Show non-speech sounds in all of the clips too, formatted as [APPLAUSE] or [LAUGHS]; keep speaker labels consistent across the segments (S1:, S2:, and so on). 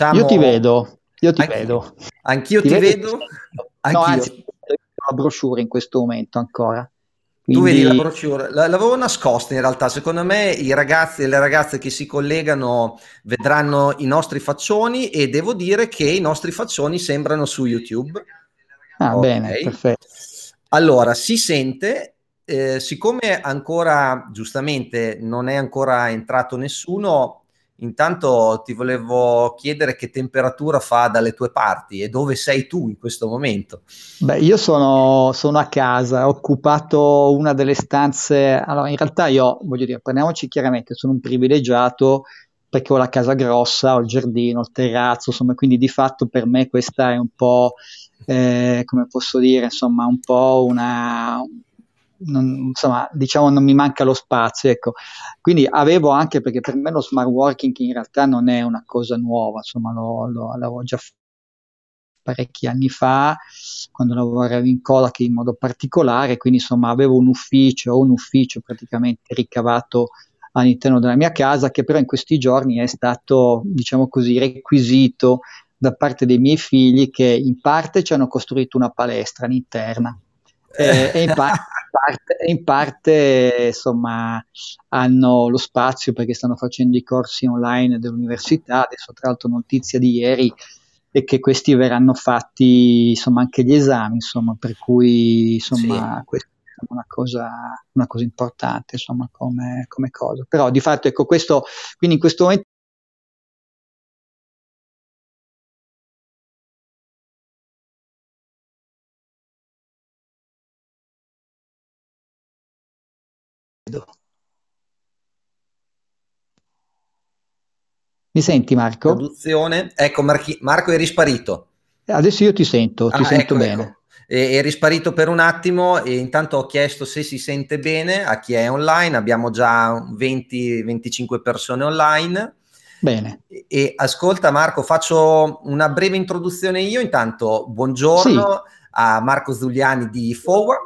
S1: facciamo...
S2: Io ti vedo, io ti
S1: Anch'io.
S2: vedo.
S1: Anch'io ti, ti vedo.
S2: No,
S1: Anch'io.
S2: anzi, la brochure in questo momento ancora.
S1: Tu vedi la brochure, l'avevo nascosta in realtà, secondo me i ragazzi e le ragazze che si collegano vedranno i nostri faccioni e devo dire che i nostri faccioni sembrano su YouTube.
S2: Ah, okay. bene, perfetto.
S1: Allora, si sente, eh, siccome ancora, giustamente, non è ancora entrato nessuno, Intanto ti volevo chiedere che temperatura fa dalle tue parti e dove sei tu in questo momento.
S2: Beh, io sono, sono a casa, ho occupato una delle stanze. Allora, in realtà io voglio dire, prendiamoci chiaramente, sono un privilegiato perché ho la casa grossa, ho il giardino, il terrazzo, insomma, quindi di fatto per me questa è un po', eh, come posso dire, insomma, un po' una, non, insomma, diciamo non mi manca lo spazio, ecco. Quindi avevo anche, perché per me lo smart working in realtà non è una cosa nuova, insomma, lo, lo, l'avevo già fatto parecchi anni fa, quando lavoravo in Kodak in modo particolare, quindi insomma avevo un ufficio, un ufficio praticamente ricavato all'interno della mia casa, che però in questi giorni è stato, diciamo così, requisito da parte dei miei figli che in parte ci hanno costruito una palestra all'interno eh, [LAUGHS] e in parte, parte, in parte insomma hanno lo spazio perché stanno facendo i corsi online dell'università, adesso tra l'altro notizia di ieri è che questi verranno fatti insomma anche gli esami, insomma, per cui insomma sì. questa è una cosa, una cosa importante insomma come, come cosa. Però di fatto ecco questo, quindi in questo momento Mi senti Marco?
S1: Produzione. Ecco Marchi- Marco è risparito.
S2: Adesso io ti sento, ti ah, sento ecco, bene. Ecco.
S1: È, è risparito per un attimo e intanto ho chiesto se si sente bene a chi è online. Abbiamo già 20-25 persone online.
S2: Bene.
S1: E, e, ascolta Marco, faccio una breve introduzione io. Intanto buongiorno sì. a Marco Zuliani di FOWA.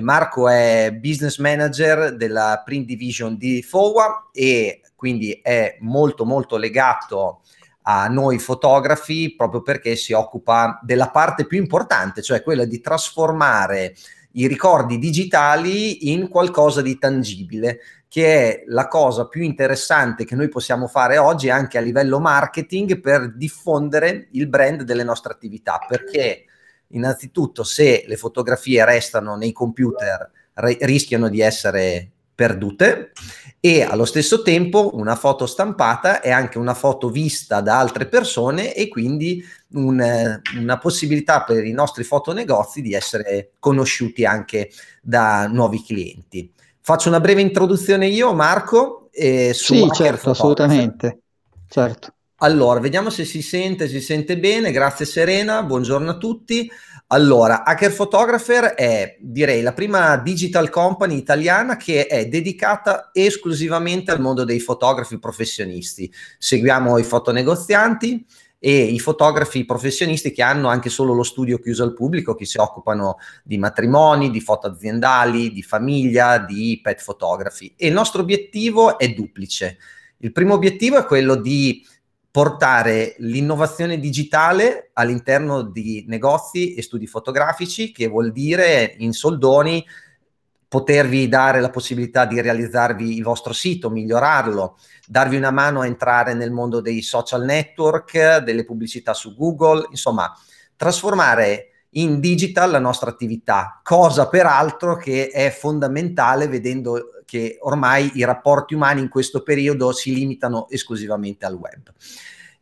S1: Marco è business manager della print division di FOWA e quindi è molto molto legato a noi fotografi proprio perché si occupa della parte più importante, cioè quella di trasformare i ricordi digitali in qualcosa di tangibile, che è la cosa più interessante che noi possiamo fare oggi anche a livello marketing per diffondere il brand delle nostre attività, perché innanzitutto se le fotografie restano nei computer rischiano di essere perdute e allo stesso tempo una foto stampata è anche una foto vista da altre persone e quindi un, una possibilità per i nostri fotonegozi di essere conosciuti anche da nuovi clienti. Faccio una breve introduzione io, Marco.
S2: Eh, su sì, certo, assolutamente. Certo.
S1: Allora, vediamo se si sente, si sente bene. Grazie Serena, buongiorno a tutti. Allora, Hacker Photographer è, direi, la prima digital company italiana che è dedicata esclusivamente al mondo dei fotografi professionisti. Seguiamo i fotonegozianti e i fotografi professionisti che hanno anche solo lo studio chiuso al pubblico, che si occupano di matrimoni, di foto aziendali, di famiglia, di pet photography. E il nostro obiettivo è duplice. Il primo obiettivo è quello di portare l'innovazione digitale all'interno di negozi e studi fotografici, che vuol dire in soldoni potervi dare la possibilità di realizzarvi il vostro sito, migliorarlo, darvi una mano a entrare nel mondo dei social network, delle pubblicità su Google, insomma, trasformare in digital la nostra attività, cosa peraltro che è fondamentale vedendo che ormai i rapporti umani in questo periodo si limitano esclusivamente al web.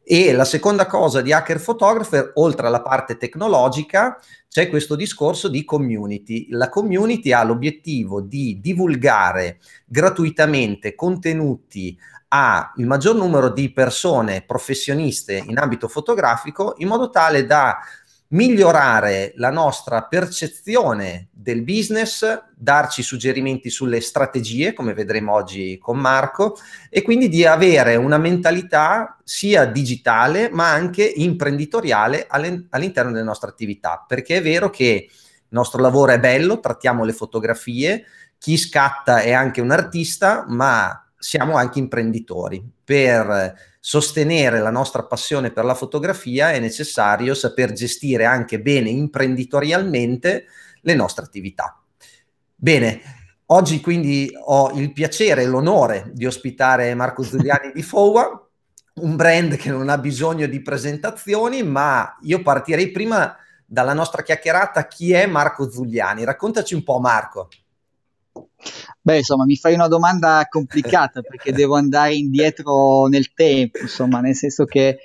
S1: E la seconda cosa di Hacker Photographer, oltre alla parte tecnologica, c'è questo discorso di community. La community ha l'obiettivo di divulgare gratuitamente contenuti a il maggior numero di persone professioniste in ambito fotografico in modo tale da migliorare la nostra percezione del business, darci suggerimenti sulle strategie, come vedremo oggi con Marco, e quindi di avere una mentalità sia digitale ma anche imprenditoriale all'interno delle nostre attività, perché è vero che il nostro lavoro è bello, trattiamo le fotografie, chi scatta è anche un artista, ma siamo anche imprenditori. Per sostenere la nostra passione per la fotografia è necessario saper gestire anche bene imprenditorialmente le nostre attività. Bene, oggi quindi ho il piacere e l'onore di ospitare Marco Zuliani di FOWA, un brand che non ha bisogno di presentazioni, ma io partirei prima dalla nostra chiacchierata chi è Marco Zuliani. Raccontaci un po' Marco.
S2: Beh, insomma, mi fai una domanda complicata [LAUGHS] perché devo andare indietro nel tempo, insomma, nel senso che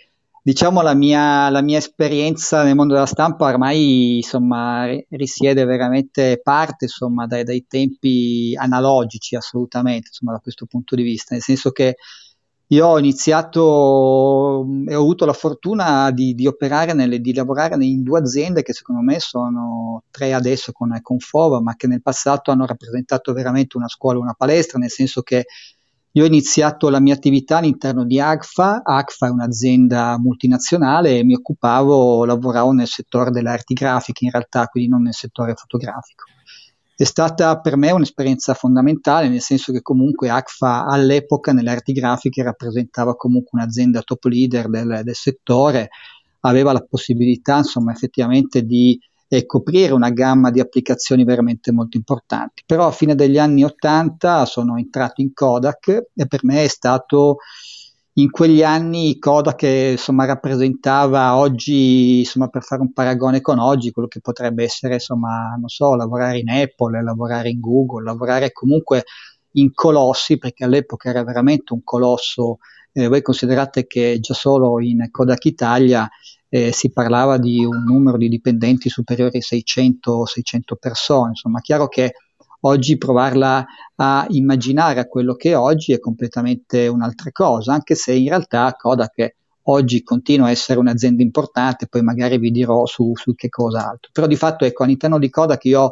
S2: diciamo la mia, la mia esperienza nel mondo della stampa ormai insomma, risiede veramente parte insomma, dai, dai tempi analogici assolutamente insomma, da questo punto di vista, nel senso che io ho iniziato e ho avuto la fortuna di, di operare, nelle, di lavorare in due aziende che secondo me sono tre adesso con, con Fova, ma che nel passato hanno rappresentato veramente una scuola, una palestra, nel senso che io ho iniziato la mia attività all'interno di AGFA, AGFA è un'azienda multinazionale e mi occupavo, lavoravo nel settore delle arti grafiche in realtà, quindi non nel settore fotografico è stata per me un'esperienza fondamentale, nel senso che comunque ACFA all'epoca nelle arti grafiche rappresentava comunque un'azienda top leader del, del settore, aveva la possibilità insomma effettivamente di eh, coprire una gamma di applicazioni veramente molto importanti. Però a fine degli anni 80 sono entrato in Kodak e per me è stato in quegli anni Kodak insomma, rappresentava oggi, insomma, per fare un paragone con oggi, quello che potrebbe essere, insomma, non so, lavorare in Apple, lavorare in Google, lavorare comunque in colossi, perché all'epoca era veramente un colosso. Eh, voi considerate che già solo in Kodak Italia eh, si parlava di un numero di dipendenti superiore ai 600, 600 persone, insomma, chiaro che Oggi provarla a immaginare a quello che è oggi è completamente un'altra cosa, anche se in realtà Kodak oggi continua a essere un'azienda importante, poi magari vi dirò su, su che cosa altro. Però di fatto ecco, all'interno di Kodak io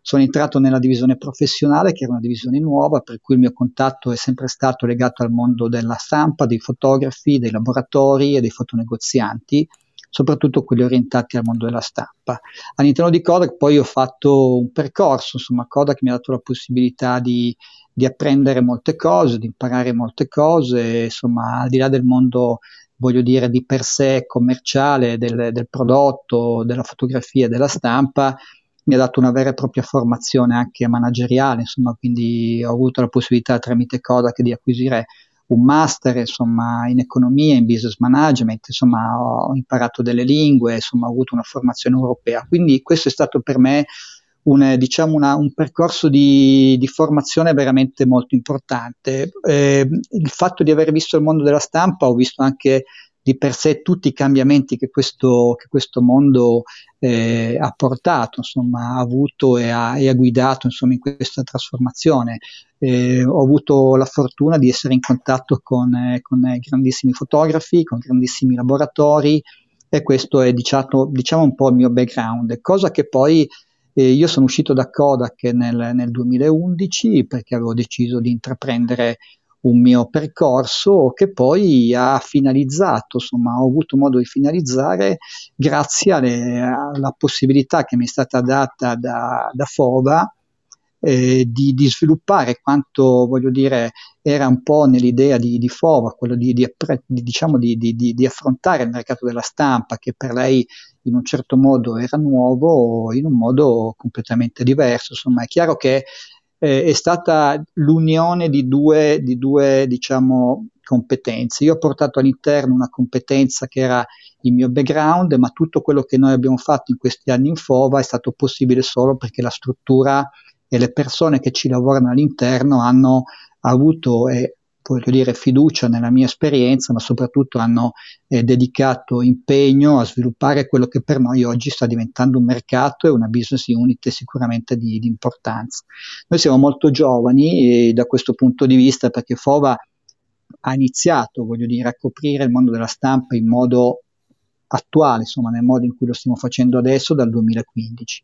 S2: sono entrato nella divisione professionale, che era una divisione nuova, per cui il mio contatto è sempre stato legato al mondo della stampa, dei fotografi, dei laboratori e dei fotonegozianti soprattutto quelli orientati al mondo della stampa. All'interno di Kodak poi ho fatto un percorso, insomma Kodak mi ha dato la possibilità di, di apprendere molte cose, di imparare molte cose, insomma al di là del mondo voglio dire di per sé commerciale del, del prodotto, della fotografia, della stampa, mi ha dato una vera e propria formazione anche manageriale, insomma, quindi ho avuto la possibilità tramite Kodak di acquisire un master insomma, in economia, in business management, insomma, ho imparato delle lingue, insomma, ho avuto una formazione europea. Quindi questo è stato per me un, diciamo una, un percorso di, di, formazione veramente molto importante. Eh, il fatto di aver visto il mondo della stampa, ho visto anche di per sé tutti i cambiamenti che questo, che questo mondo eh, ha portato, insomma, ha avuto e ha, e ha guidato insomma, in questa trasformazione. Eh, ho avuto la fortuna di essere in contatto con, eh, con grandissimi fotografi, con grandissimi laboratori e questo è diciamo, diciamo un po' il mio background, cosa che poi eh, io sono uscito da Kodak nel, nel 2011 perché avevo deciso di intraprendere un mio percorso che poi ha finalizzato, insomma, ho avuto modo di finalizzare grazie alle, alla possibilità che mi è stata data da, da FOVA eh, di, di, sviluppare quanto, voglio dire, era un po' nell'idea di, di Fova, quello di, di, diciamo di, affrontare il mercato della stampa, che per lei in un certo modo era nuovo, in un modo completamente diverso. Insomma, è chiaro che eh, è stata l'unione di due, di due diciamo, competenze. Io ho portato all'interno una competenza che era il mio background, ma tutto quello che noi abbiamo fatto in questi anni in FOVA è stato possibile solo perché la struttura e le persone che ci lavorano all'interno hanno avuto e voglio dire fiducia nella mia esperienza, ma soprattutto hanno eh, dedicato impegno a sviluppare quello che per noi oggi sta diventando un mercato e una business unit sicuramente di, di importanza. Noi siamo molto giovani da questo punto di vista perché Fova ha iniziato, voglio dire, a coprire il mondo della stampa in modo attuale, insomma, nel modo in cui lo stiamo facendo adesso dal 2015.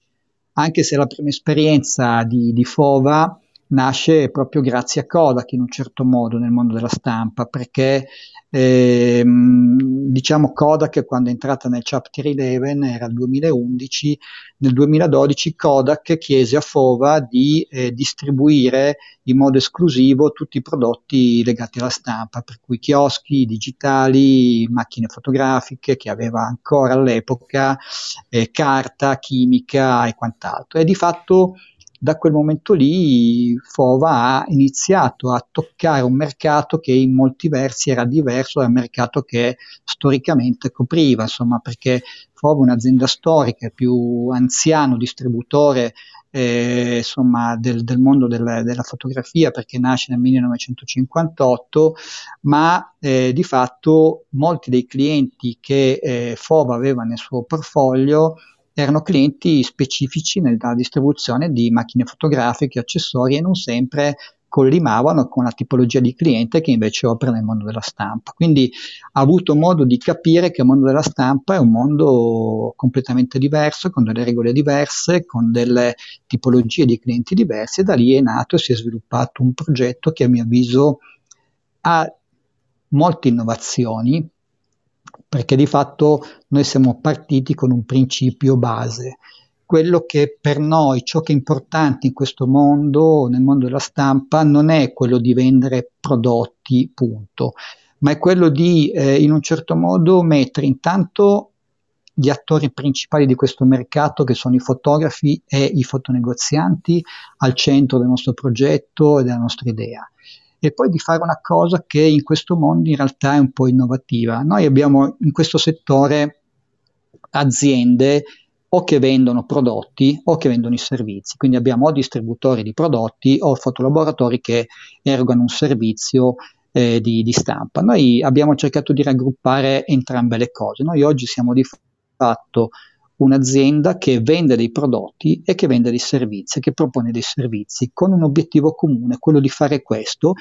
S2: Anche se la prima esperienza di, di Fova nasce proprio grazie a Kodak in un certo modo nel mondo della stampa, perché eh, diciamo Kodak quando è entrata nel Chapter 11 era il 2011, nel 2012 Kodak chiese a Fova di eh, distribuire in modo esclusivo tutti i prodotti legati alla stampa, per cui chioschi digitali, macchine fotografiche che aveva ancora all'epoca, eh, carta, chimica e quant'altro. E di fatto da quel momento lì Fova ha iniziato a toccare un mercato che in molti versi era diverso dal mercato che storicamente copriva, insomma, perché Fova è un'azienda storica, più anziano distributore eh, insomma, del, del, mondo del, della fotografia perché nasce nel 1958, ma eh, di fatto molti dei clienti che eh, Fova aveva nel suo portfolio erano clienti specifici nella distribuzione di macchine fotografiche, accessori e non sempre collimavano con la tipologia di cliente che invece opera nel mondo della stampa. Quindi ha avuto modo di capire che il mondo della stampa è un mondo completamente diverso, con delle regole diverse, con delle tipologie di clienti diverse e da lì è nato e si è sviluppato un progetto che a mio avviso ha molte innovazioni, perché di fatto noi siamo partiti con un principio base, quello che per noi ciò che è importante in questo mondo, nel mondo della stampa, non è quello di vendere prodotti, punto, ma è quello di eh, in un certo modo mettere intanto gli attori principali di questo mercato, che sono i fotografi e i fotonegozianti, al centro del nostro progetto e della nostra idea e poi di fare una cosa che in questo mondo in realtà è un po' innovativa. Noi abbiamo in questo settore aziende o che vendono prodotti o che vendono i servizi, quindi abbiamo o distributori di prodotti o fotolaboratori che erogano un servizio eh, di, di, stampa. Noi abbiamo cercato di raggruppare entrambe le cose. Noi oggi siamo di fatto un'azienda che vende dei prodotti e che vende dei servizi, che propone dei servizi con un obiettivo comune, quello di fare questo,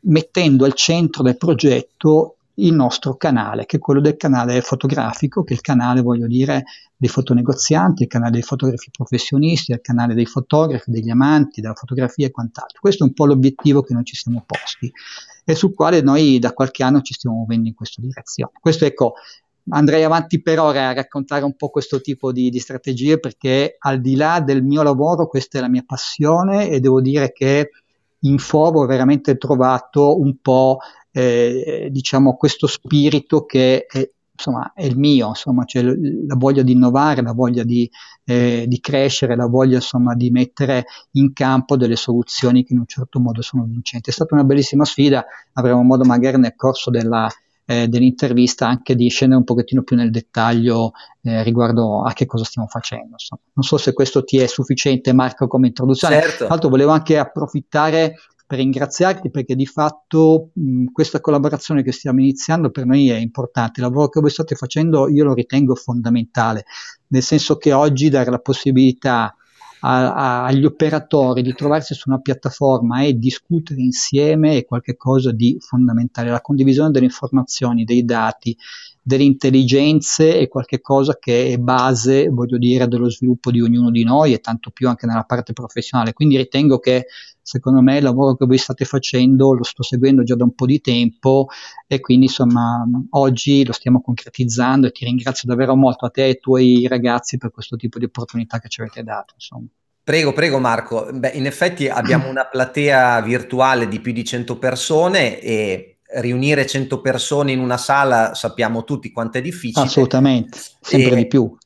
S2: mettendo al centro del progetto il nostro canale, che è quello del canale fotografico, che è il canale, voglio dire, dei fotonegozianti, il canale dei fotografi professionisti, il canale dei fotografi, degli amanti, della fotografia e quant'altro. Questo è un po' l'obiettivo che noi ci siamo posti e sul quale noi da qualche anno ci stiamo muovendo in questa direzione. Questo ecco, andrei avanti per ore a raccontare un po' questo tipo di, di, strategie perché al di là del mio lavoro questa è la mia passione e devo dire che in Fobo ho veramente trovato un po' eh, diciamo questo spirito che è, insomma, è il mio, insomma, cioè la voglia di innovare, la voglia di, eh, di crescere, la voglia insomma, di mettere in campo delle soluzioni che in un certo modo sono vincenti. È stata una bellissima sfida, avremo modo magari nel corso della, eh, dell'intervista anche di scendere un pochettino più nel dettaglio eh, riguardo a che cosa stiamo facendo. Insomma. Non so se questo ti è sufficiente Marco come introduzione. Certo. Tra l'altro volevo anche approfittare per ringraziarti perché di fatto mh, questa collaborazione che stiamo iniziando per noi è importante. Il lavoro che voi state facendo io lo ritengo fondamentale, nel senso che oggi dare la possibilità a, a, agli operatori di trovarsi su una piattaforma e discutere insieme è qualcosa di fondamentale. La condivisione delle informazioni, dei dati, delle intelligenze è qualcosa che è base, voglio dire, dello sviluppo di ognuno di noi e tanto più anche nella parte professionale. Quindi ritengo che secondo me il lavoro che voi state facendo lo sto seguendo già da un po' di tempo e quindi insomma oggi lo stiamo concretizzando e ti ringrazio davvero molto a te e ai tuoi ragazzi per questo tipo di opportunità che ci avete dato. Insomma.
S1: Prego, prego Marco. Beh, in effetti abbiamo [CLEARS THROAT] una platea virtuale di più di 100 persone e riunire 100 persone in una sala sappiamo tutti quanto è difficile.
S2: Assolutamente, sempre e, di più.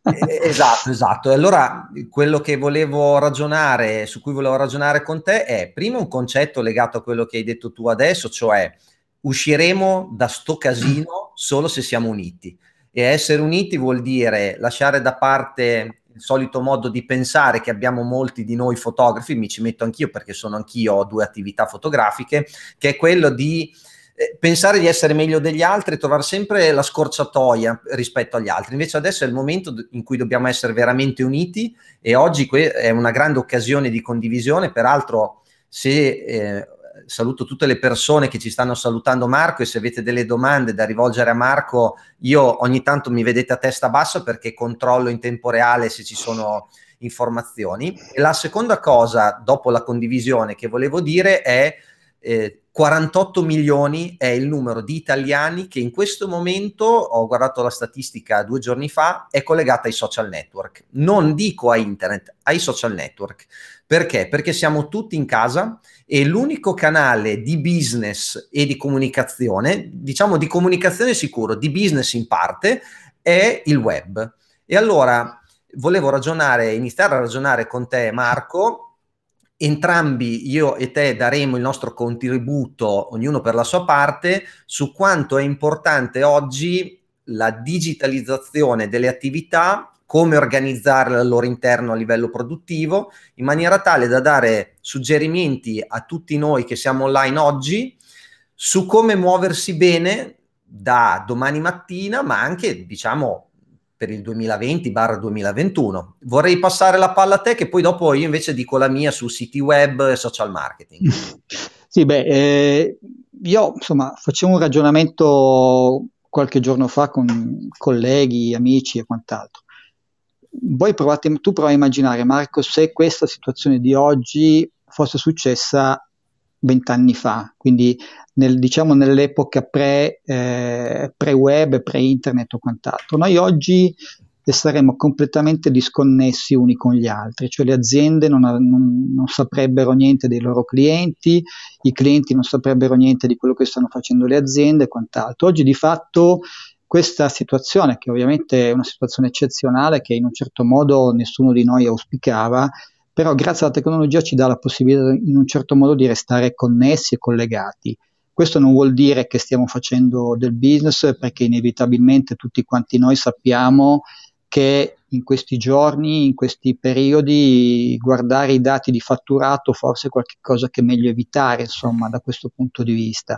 S1: esatto, esatto. E allora quello che volevo ragionare, su cui volevo ragionare con te è prima un concetto legato a quello che hai detto tu adesso, cioè usciremo da sto casino solo se siamo uniti. E essere uniti vuol dire lasciare da parte il solito modo di pensare che abbiamo molti di noi fotografi, mi ci metto anch'io perché sono anch'io, ho due attività fotografiche, che è quello di pensare di essere meglio degli altri, trovare sempre la scorciatoia rispetto agli altri. Invece adesso è il momento in cui dobbiamo essere veramente uniti e oggi que- è una grande occasione di condivisione. Peraltro, se eh, saluto tutte le persone che ci stanno salutando Marco e se avete delle domande da rivolgere a Marco, io ogni tanto mi vedete a testa bassa perché controllo in tempo reale se ci sono informazioni. E la seconda cosa, dopo la condivisione, che volevo dire è eh, 48 milioni è il numero di italiani che in questo momento, ho guardato la statistica due giorni fa, è collegata ai social network. Non dico a internet, ai social network. Perché? Perché siamo tutti in casa e l'unico canale di business e di comunicazione, diciamo di comunicazione sicuro, di business in parte, è il web. E allora volevo ragionare, iniziare a ragionare con te, Marco, entrambi io e te daremo il nostro contributo, ognuno per la sua parte, su quanto è importante oggi la digitalizzazione delle attività, come organizzarle al loro interno a livello produttivo, in maniera tale da dare suggerimenti a tutti noi che siamo online oggi su come muoversi bene da domani mattina, ma anche, diciamo, per il 2020-2021. Vorrei passare la palla a te, che poi dopo io invece dico la mia su siti web e social marketing. [LAUGHS]
S2: Sì, beh, eh, io insomma facevo un ragionamento qualche giorno fa con colleghi, amici e quant'altro. Voi provate, tu provi a immaginare, Marco, se questa situazione di oggi fosse successa vent'anni fa, quindi nel, diciamo nell'epoca pre, eh, pre-web, pre-internet o quant'altro. Noi oggi saremmo completamente disconnessi uni con gli altri, cioè le aziende non, non, non, saprebbero niente dei loro clienti, i clienti non saprebbero niente di quello che stanno facendo le aziende e quant'altro. Oggi di fatto questa situazione, che ovviamente è una situazione eccezionale, che in un certo modo nessuno di noi auspicava, però grazie alla tecnologia ci dà la possibilità in un certo modo di restare connessi e collegati. Questo non vuol dire che stiamo facendo del business perché inevitabilmente tutti quanti noi sappiamo che in questi giorni, in questi periodi, guardare i dati di fatturato forse è qualcosa che è meglio evitare, insomma, da questo punto di vista,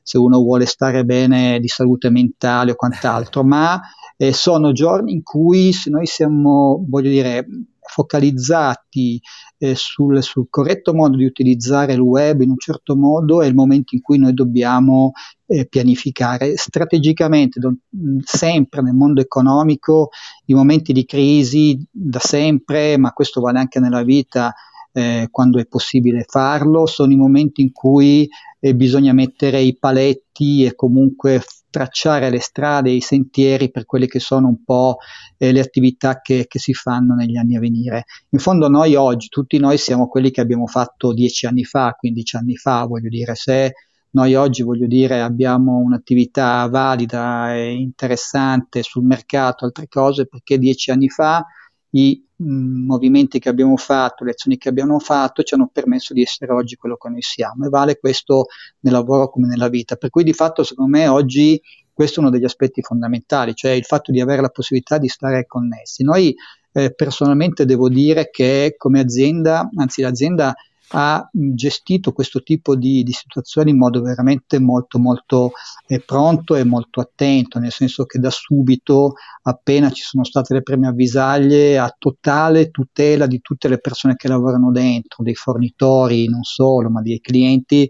S2: se uno vuole stare bene di salute mentale o quant'altro, ma eh, sono giorni in cui se noi siamo, voglio dire, focalizzati eh, sul, sul, corretto modo di utilizzare il web in un certo modo è il momento in cui noi dobbiamo eh, pianificare strategicamente, do, sempre nel mondo economico, i momenti di crisi da sempre, ma questo vale anche nella vita, eh, quando è possibile farlo, sono i momenti in cui eh, bisogna mettere i paletti e comunque tracciare le strade i sentieri per quelle che sono un po' eh, le attività che, che, si fanno negli anni a venire. In fondo noi oggi, tutti noi siamo quelli che abbiamo fatto dieci anni fa, 15 anni fa, voglio dire, se noi oggi, voglio dire, abbiamo un'attività valida e interessante sul mercato, altre cose, perché dieci anni fa i movimenti che abbiamo fatto, le azioni che abbiamo fatto ci hanno permesso di essere oggi quello che noi siamo e vale questo nel lavoro come nella vita. Per cui di fatto secondo me oggi questo è uno degli aspetti fondamentali, cioè il fatto di avere la possibilità di stare connessi. Noi eh, personalmente devo dire che come azienda, anzi l'azienda ha gestito questo tipo di, di, situazioni in modo veramente molto molto eh, pronto e molto attento, nel senso che da subito, appena ci sono state le prime avvisaglie, a totale tutela di tutte le persone che lavorano dentro, dei fornitori non solo, ma dei clienti,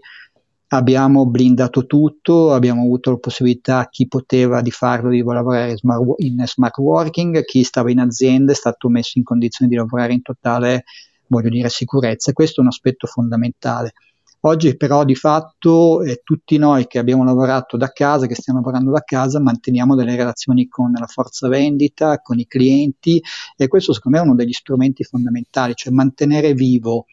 S2: abbiamo blindato tutto, abbiamo avuto la possibilità, chi poteva di farlo, di lavorare in smart working, chi stava in azienda è stato messo in condizione di lavorare in totale voglio dire sicurezza, e questo è un aspetto fondamentale. Oggi però di fatto eh, tutti noi che abbiamo lavorato da casa, che stiamo lavorando da casa, manteniamo delle relazioni con la forza vendita, con i clienti e questo secondo me è uno degli strumenti fondamentali, cioè mantenere vivo.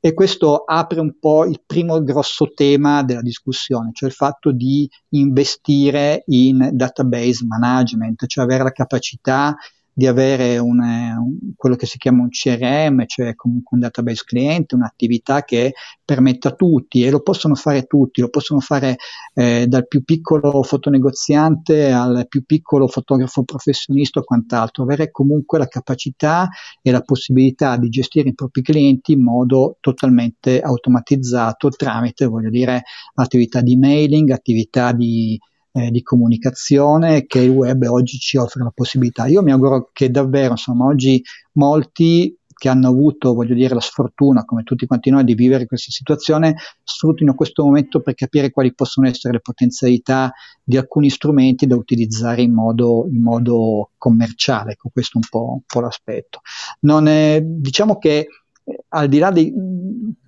S2: E questo apre un po' il primo grosso tema della discussione, cioè il fatto di investire in database management, cioè avere la capacità di avere un, quello che si chiama un CRM, cioè comunque un database cliente, un'attività che permetta a tutti e lo possono fare tutti, lo possono fare eh, dal più piccolo fotonegoziante al più piccolo fotografo professionista o quant'altro, avere comunque la capacità e la possibilità di gestire i propri clienti in modo totalmente automatizzato tramite, voglio dire, attività di mailing, attività di eh, di comunicazione che il web oggi ci offre la possibilità. Io mi auguro che davvero, insomma, oggi molti che hanno avuto, voglio dire, la sfortuna, come tutti quanti noi, di vivere questa situazione, sfruttino questo momento per capire quali possono essere le potenzialità di alcuni strumenti da utilizzare in modo, in modo commerciale. Ecco, questo è un po', un po l'aspetto. È, diciamo che eh, al di là di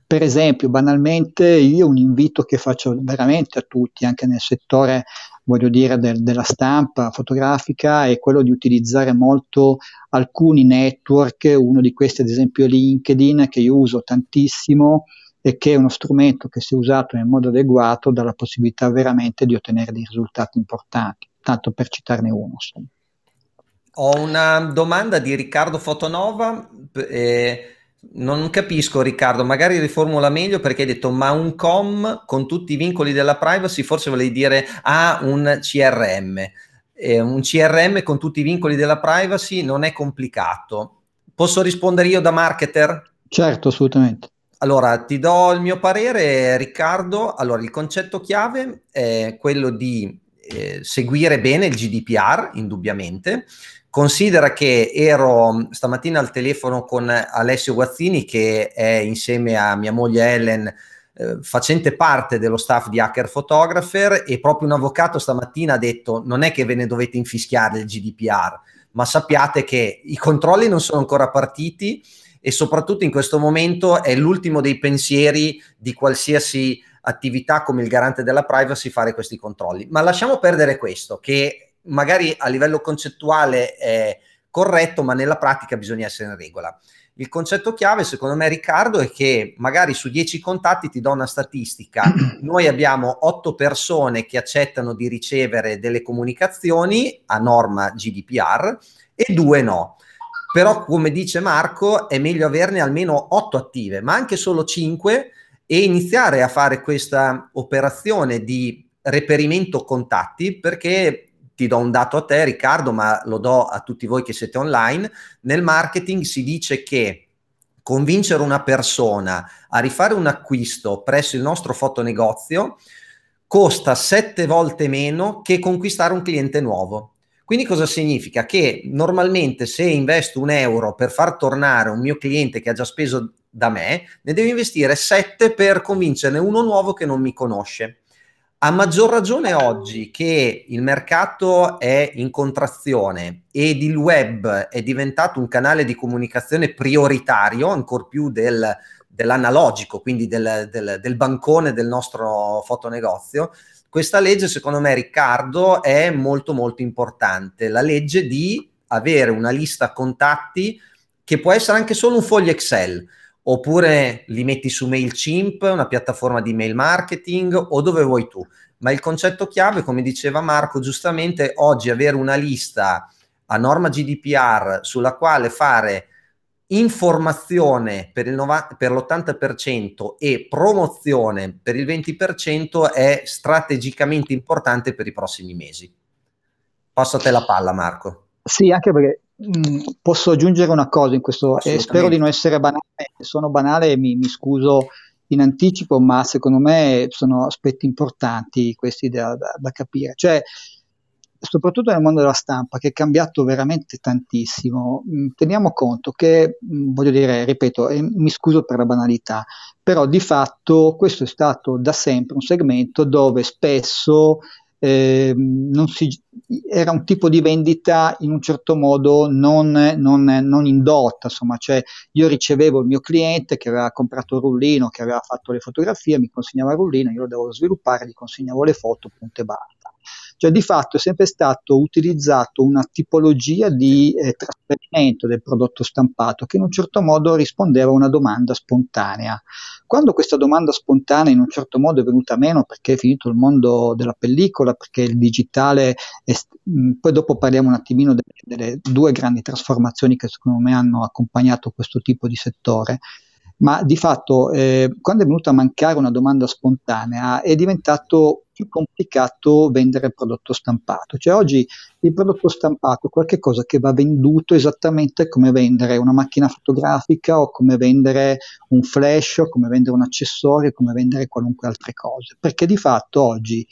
S2: per esempio, banalmente, io un invito che faccio veramente a tutti, anche nel settore, voglio dire, del, della stampa fotografica, è quello di utilizzare molto alcuni network, uno di questi ad esempio LinkedIn, che io uso tantissimo e che è uno strumento che se usato in modo adeguato dà la possibilità veramente di ottenere dei risultati importanti, tanto per citarne uno. Insomma.
S1: Ho una domanda di Riccardo Fotonova. Eh non capisco Riccardo, magari riformula meglio perché hai detto ma un com con tutti i vincoli della privacy, forse volevi dire ah un CRM. Eh, un CRM con tutti i vincoli della privacy non è complicato. Posso rispondere io da marketer?
S2: Certo, assolutamente.
S1: Allora, ti do il mio parere, Riccardo. Allora, il concetto chiave è quello di eh, seguire bene il GDPR, indubbiamente, Considera che ero stamattina al telefono con Alessio Guazzini, che è insieme a mia moglie Ellen eh, facente parte dello staff di Hacker Photographer e proprio un avvocato stamattina ha detto non è che ve ne dovete infischiare il GDPR, ma sappiate che i controlli non sono ancora partiti e soprattutto in questo momento è l'ultimo dei pensieri di qualsiasi attività come il garante della privacy fare questi controlli. Ma lasciamo perdere questo, che magari a livello concettuale è corretto, ma nella pratica bisogna essere in regola. Il concetto chiave, secondo me, Riccardo, è che magari su 10 contatti ti do una statistica. [CLEARS THROAT] Noi abbiamo 8 persone che accettano di ricevere delle comunicazioni a norma GDPR e 2 no. Però, come dice Marco, è meglio averne almeno 8 attive, ma anche solo 5 e iniziare a fare questa operazione di reperimento contatti perché ti do un dato a te Riccardo, ma lo do a tutti voi che siete online, nel marketing si dice che convincere una persona a rifare un acquisto presso il nostro fotonegozio costa sette volte meno che conquistare un cliente nuovo. Quindi cosa significa? Che normalmente se investo un euro per far tornare un mio cliente che ha già speso da me, ne devo investire sette per convincerne uno nuovo che non mi conosce. A maggior ragione oggi che il mercato è in contrazione ed il web è diventato un canale di comunicazione prioritario, ancor più del, dell'analogico, quindi del, del, del bancone del nostro fotonegozio, questa legge, secondo me, Riccardo, è molto molto importante. La legge di avere una lista contatti che può essere anche solo un foglio Excel oppure li metti su MailChimp, una piattaforma di mail marketing o dove vuoi tu. Ma il concetto chiave, come diceva Marco giustamente, oggi avere una lista a norma GDPR sulla quale fare informazione per, il nova- per l'80% e promozione per il 20% è strategicamente importante per i prossimi mesi. Passo a te la palla, Marco.
S2: Sì, anche perché Mm, posso aggiungere una cosa in questo, e spero di non essere banale, sono banale e mi, mi, scuso in anticipo, ma secondo me sono aspetti importanti questi da, da, da, capire. Cioè, soprattutto nel mondo della stampa, che è cambiato veramente tantissimo, mm, teniamo conto che, mm, voglio dire, ripeto, e mi scuso per la banalità, però di fatto questo è stato da sempre un segmento dove spesso eh, si, era un tipo di vendita in un certo modo non, non, non indotta, insomma, cioè io ricevevo il mio cliente che aveva comprato il rullino, che aveva fatto le fotografie, mi consegnava il rullino, io lo dovevo sviluppare, gli consegnavo le foto, punto e basta. Cioè di fatto è sempre stato utilizzato una tipologia di eh, trasferimento del prodotto stampato che in un certo modo rispondeva a una domanda spontanea. Quando questa domanda spontanea in un certo modo è venuta meno perché è finito il mondo della pellicola, perché il digitale, è, mh, poi dopo parliamo un attimino delle, delle due grandi trasformazioni che secondo me hanno accompagnato questo tipo di settore, ma di fatto eh, quando è venuta a mancare una domanda spontanea è diventato più complicato vendere il prodotto stampato. Cioè oggi il prodotto stampato è qualcosa che va venduto esattamente come vendere una macchina fotografica o come vendere un flash o come vendere un accessorio, come vendere qualunque altra cosa, perché di fatto oggi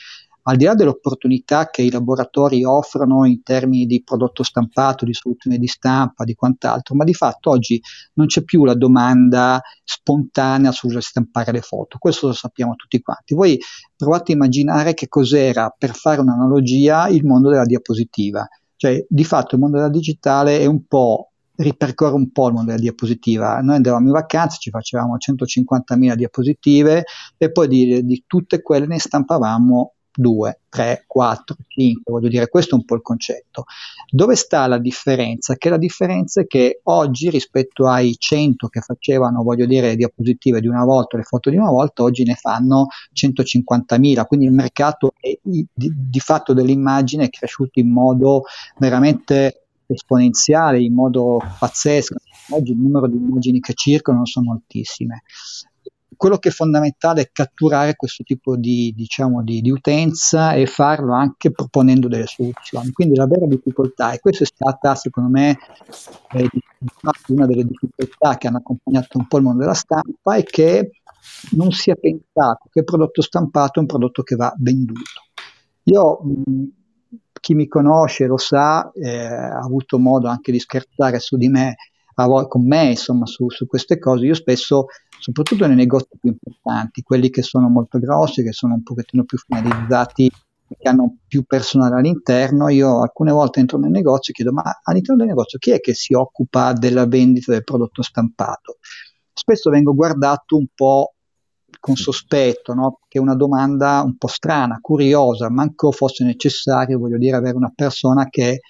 S2: al di là dell'opportunità che i laboratori offrono in termini di prodotto stampato, di soluzione di stampa, di quant'altro, ma di fatto oggi non c'è più la domanda spontanea sul stampare le foto, questo lo sappiamo tutti quanti. Voi provate a immaginare che cos'era, per fare un'analogia, il mondo della diapositiva. Cioè, di fatto il mondo della digitale è un po' ripercorre un po' il mondo della diapositiva. Noi andavamo in vacanza, ci facevamo 150.000 diapositive e poi di, di tutte quelle ne stampavamo 2, 3, 4, 5, voglio dire, questo è un po' il concetto. Dove sta la differenza? Che la differenza è che oggi rispetto ai 100 che facevano, voglio dire, diapositive di una volta, le foto di una volta, oggi ne fanno 150.000, quindi il mercato è, di, di fatto dell'immagine è cresciuto in modo veramente esponenziale, in modo pazzesco. Oggi il numero di immagini che circolano sono altissime quello che è fondamentale è catturare questo tipo di, diciamo, di, di, utenza e farlo anche proponendo delle soluzioni. Quindi la vera difficoltà, e questa è stata secondo me eh, una delle difficoltà che hanno accompagnato un po' il mondo della stampa, è che non si è pensato che il prodotto stampato è un prodotto che va venduto. Io, mh, chi mi conosce lo sa, eh, ha avuto modo anche di scherzare su di me con me insomma su, su, queste cose, io spesso, soprattutto nei negozi più importanti, quelli che sono molto grossi, che sono un pochettino più finalizzati, che hanno più personale all'interno, io alcune volte entro nel negozio e chiedo ma all'interno del negozio chi è che si occupa della vendita del prodotto stampato? Spesso vengo guardato un po' con sospetto, no? che è una domanda un po' strana, curiosa, manco fosse necessario, voglio dire, avere una persona che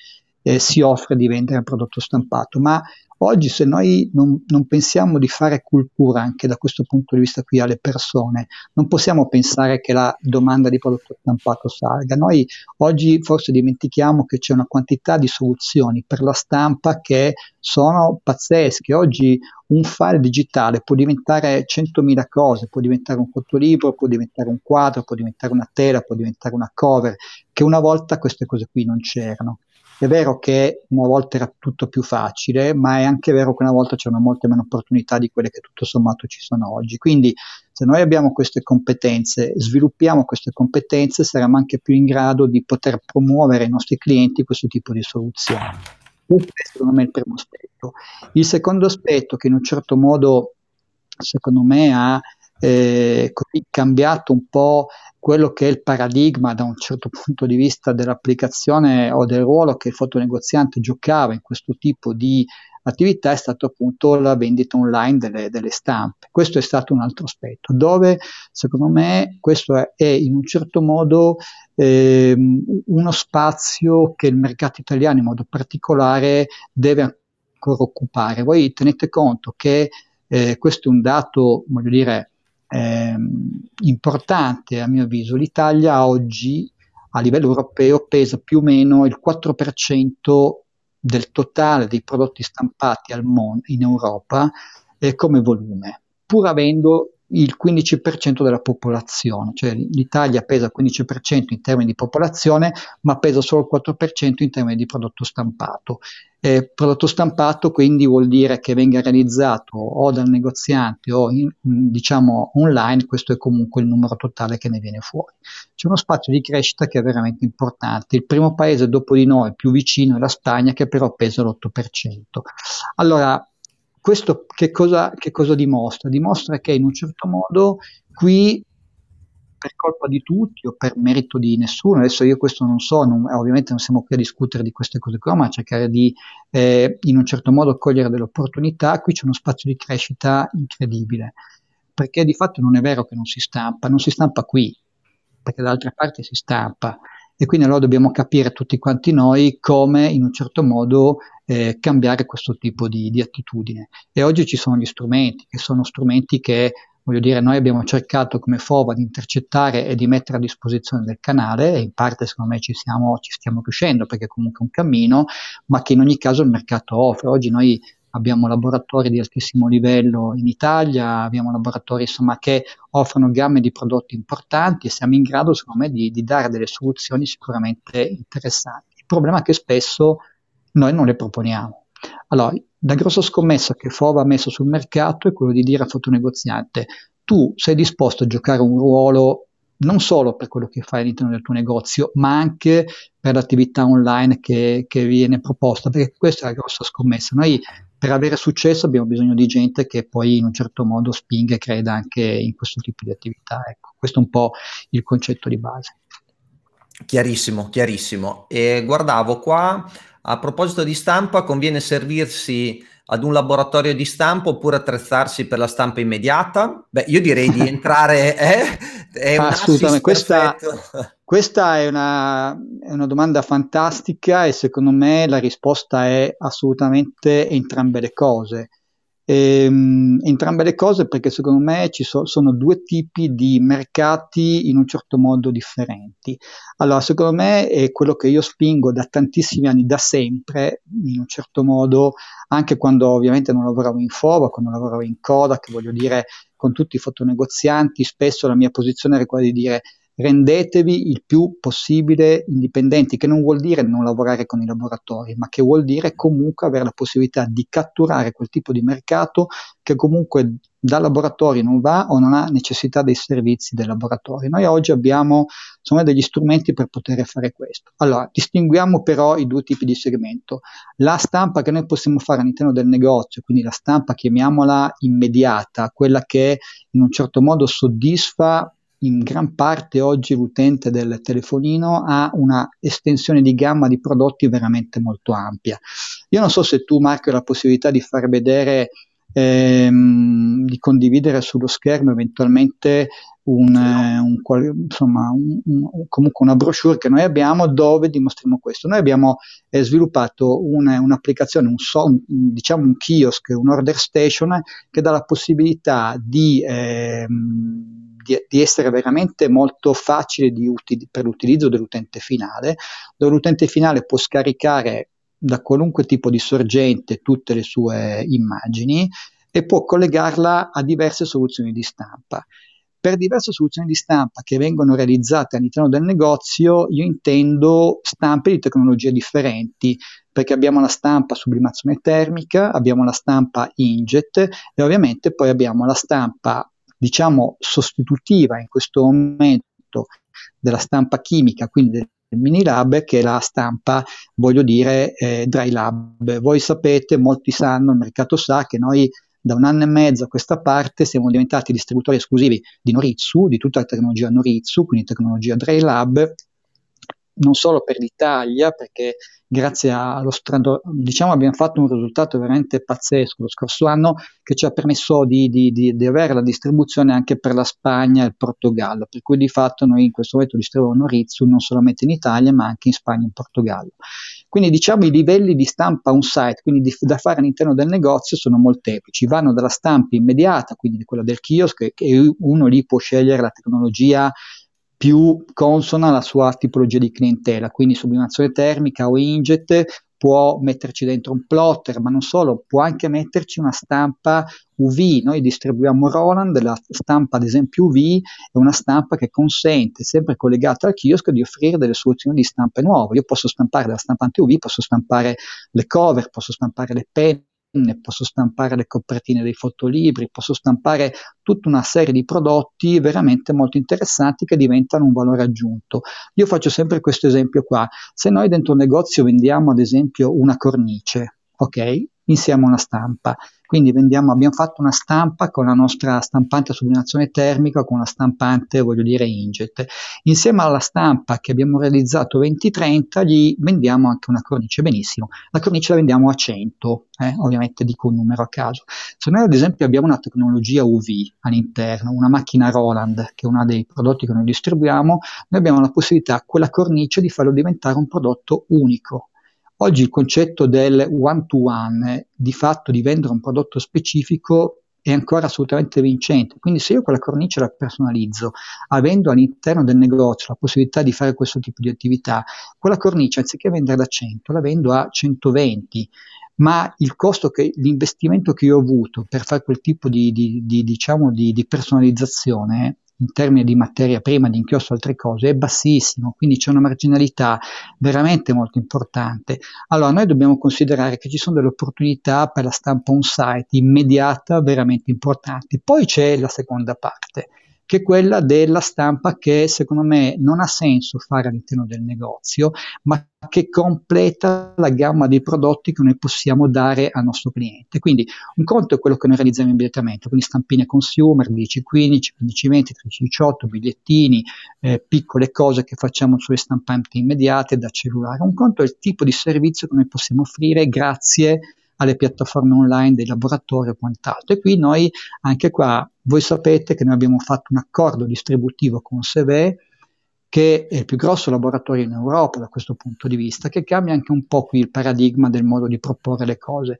S2: eh, si offre di vendere il prodotto stampato, ma Oggi se noi non, non, pensiamo di fare cultura anche da questo punto di vista qui alle persone, non possiamo pensare che la domanda di prodotto stampato salga. Noi oggi forse dimentichiamo che c'è una quantità di soluzioni per la stampa che sono pazzesche. Oggi un file digitale può diventare 100.000 cose, può diventare un fotolibro, può diventare un quadro, può diventare una tela, può diventare una cover, che una volta queste cose qui non c'erano. È vero che una volta era tutto più facile, ma è anche vero che una volta c'erano molte meno opportunità di quelle che tutto sommato ci sono oggi. Quindi se noi abbiamo queste competenze, sviluppiamo queste competenze, saremo anche più in grado di poter promuovere ai nostri clienti questo tipo di soluzioni. Questo è secondo me il primo aspetto. Il secondo aspetto che in un certo modo, secondo me, ha eh, cambiato un po' quello che è il paradigma da un certo [LAUGHS] punto di vista dell'applicazione o del ruolo che il fotonegoziante giocava in questo tipo di attività è stato appunto la vendita online delle, delle stampe. Questo è stato un altro aspetto, dove secondo me questo è, è in un certo modo eh, uno spazio che il mercato italiano in modo particolare deve ancora occupare. Voi tenete conto che eh, questo è un dato, voglio dire, eh, importante a mio avviso. L'Italia oggi a livello europeo pesa più o meno il 4% del totale dei prodotti stampati al mondo in Europa eh, come volume, pur avendo il 15% della popolazione, cioè l'Italia pesa il 15% in termini di popolazione, ma pesa solo il 4% in termini di prodotto stampato. Eh, prodotto stampato quindi vuol dire che venga realizzato o dal negoziante o in, diciamo online, questo è comunque il numero totale che ne viene fuori. C'è uno spazio di crescita che è veramente importante. Il primo paese dopo di noi più vicino è la Spagna che però pesa l'8%. Allora, questo che cosa, che cosa dimostra? Dimostra che in un certo modo qui per colpa di tutti o per merito di nessuno, adesso io questo non so, non, ovviamente non siamo qui a discutere di queste cose qua, ma a cercare di eh, in un certo modo cogliere delle opportunità, qui c'è uno spazio di crescita incredibile, perché di fatto non è vero che non si stampa, non si stampa qui, perché da altre parti si stampa, e quindi allora dobbiamo capire tutti quanti noi come in un certo modo eh, cambiare questo tipo di, di, attitudine. E oggi ci sono gli strumenti, che sono strumenti che, voglio dire, noi abbiamo cercato come FOVA di intercettare e di mettere a disposizione del canale, e in parte secondo me ci, siamo, ci stiamo riuscendo perché è comunque un cammino, ma che in ogni caso il mercato offre. Oggi noi abbiamo laboratori di altissimo livello in Italia, abbiamo laboratori insomma, che offrono gamme di prodotti importanti e siamo in grado secondo me di, di dare delle soluzioni sicuramente interessanti. Il problema è che spesso noi non le proponiamo. Allora, la grossa scommessa che Fova ha messo sul mercato è quello di dire al fotonegoziante tu sei disposto a giocare un ruolo non solo per quello che fai all'interno del tuo negozio, ma anche per l'attività online che, che viene proposta, perché questa è la grossa scommessa. Noi per avere successo abbiamo bisogno di gente che poi in un certo modo spinga e creda anche in questo tipo di attività. Ecco, questo è un po' il concetto di base.
S1: Chiarissimo, chiarissimo. E guardavo qua, a proposito di stampa, conviene servirsi ad un laboratorio di stampa oppure attrezzarsi per la stampa immediata? Beh, io direi di [LAUGHS] entrare. Eh?
S2: È Assolutamente, questa, questa è, una, è una domanda fantastica e secondo me la risposta è assolutamente entrambe le cose. E, um, entrambe le cose perché secondo me ci so, sono due tipi di mercati in un certo modo differenti. Allora, secondo me è quello che io spingo da tantissimi anni, da sempre, in un certo modo, anche quando ovviamente non lavoravo in Fova, quando lavoravo in Kodak, voglio dire, con tutti i fotonegozianti, spesso la mia posizione era quella di dire rendetevi il più possibile indipendenti, che non vuol dire non lavorare con i laboratori, ma che vuol dire comunque avere la possibilità di catturare quel tipo di mercato che comunque da laboratori non va o non ha necessità dei servizi dei laboratori. Noi oggi abbiamo insomma, degli strumenti per poter fare questo. Allora, distinguiamo però i due tipi di segmento. La stampa che noi possiamo fare all'interno del negozio, quindi la stampa chiamiamola immediata, quella che in un certo modo soddisfa in gran parte oggi l'utente del telefonino ha una estensione di gamma di prodotti veramente molto ampia. Io non so se tu Marco hai la possibilità di far vedere ehm, di condividere sullo schermo eventualmente un, eh, un, insomma, un, comunque una brochure che noi abbiamo dove dimostriamo questo. Noi abbiamo eh, sviluppato un'applicazione, un, so, diciamo un kiosk, un order station che dà la possibilità di ehm, di, di essere veramente molto facile uti- per l'utilizzo dell'utente finale, dove l'utente finale può scaricare da qualunque tipo di sorgente tutte le sue immagini e può collegarla a diverse soluzioni di stampa. Per diverse soluzioni di stampa che vengono realizzate all'interno del negozio, io intendo stampe di tecnologie differenti, perché abbiamo la stampa sublimazione termica, abbiamo la stampa inkjet e ovviamente poi abbiamo la stampa diciamo, sostitutiva in questo momento della stampa chimica, quindi del mini lab, che è la stampa, voglio dire, eh, dry lab. Voi sapete, molti sanno, il mercato sa che noi da un anno e mezzo a questa parte siamo diventati distributori esclusivi di Noritsu, di tutta la tecnologia Noritsu, quindi tecnologia dry lab, non solo per l'Italia, perché grazie allo strano, diciamo abbiamo fatto un risultato veramente pazzesco lo scorso anno che ci ha permesso di, di, di, di avere la distribuzione anche per la Spagna e il Portogallo, per cui di fatto noi in questo momento distribuiamo Rizzu non solamente in Italia ma anche in Spagna e in Portogallo. Quindi diciamo i livelli di stampa on site, quindi di, da fare all'interno del negozio sono molteplici, vanno dalla stampa immediata, quindi di quella del kiosk, che uno lì può scegliere la tecnologia più consona alla sua tipologia di clientela, quindi sublimazione termica o injet, può metterci dentro un plotter, ma non solo, può anche metterci una stampa UV. Noi distribuiamo Roland, la stampa ad esempio UV è una stampa che consente, sempre collegata al kiosk, di offrire delle soluzioni di stampe nuove. Io posso stampare la stampante UV, posso stampare le cover, posso stampare le penne posso stampare le copertine dei fotolibri, posso stampare tutta una serie di prodotti veramente molto interessanti che diventano un valore aggiunto. Io faccio sempre questo esempio qua. Se noi dentro un negozio vendiamo ad esempio una cornice, ok? Insieme a una stampa. Quindi vendiamo, abbiamo fatto una stampa con la nostra stampante a sublimazione termica, con una stampante, voglio dire, inkjet. Insieme alla stampa che abbiamo realizzato 2030, gli vendiamo anche una cornice, benissimo. La cornice la vendiamo a 100, eh? ovviamente dico un numero a caso. Se noi ad esempio abbiamo una tecnologia UV all'interno, una macchina Roland, che è uno dei prodotti che noi distribuiamo, noi abbiamo la possibilità, quella cornice, di farlo diventare un prodotto unico, Oggi il concetto del one-to-one, di fatto di vendere un prodotto specifico, è ancora assolutamente vincente. Quindi se io quella cornice la personalizzo, avendo all'interno del negozio la possibilità di fare questo tipo di attività, quella cornice anziché vendere da 100 la vendo a 120 ma il costo che l'investimento che io ho avuto per fare quel tipo di, di, di, diciamo di, di personalizzazione in termini di materia prima, di inchiostro e altre cose, è bassissimo, quindi c'è una marginalità veramente molto importante. Allora noi dobbiamo considerare che ci sono delle opportunità per la stampa on-site immediata veramente importanti. Poi c'è la seconda parte, che è quella della stampa che secondo me non ha senso fare all'interno del negozio, ma che completa la gamma di prodotti che noi possiamo dare al nostro cliente. Quindi un conto è quello che noi realizziamo immediatamente, quindi stampine consumer, 10-15, 15-20, 13-18, bigliettini, eh, piccole cose che facciamo sulle stampanti immediate da cellulare. Un conto è il tipo di servizio che noi possiamo offrire grazie alle piattaforme online dei laboratori e quant'altro. E qui noi, anche qua, voi sapete che noi abbiamo fatto un accordo distributivo con Seve, che è il più grosso laboratorio in Europa da questo punto di vista, che cambia anche un po' qui il paradigma del modo di proporre le cose.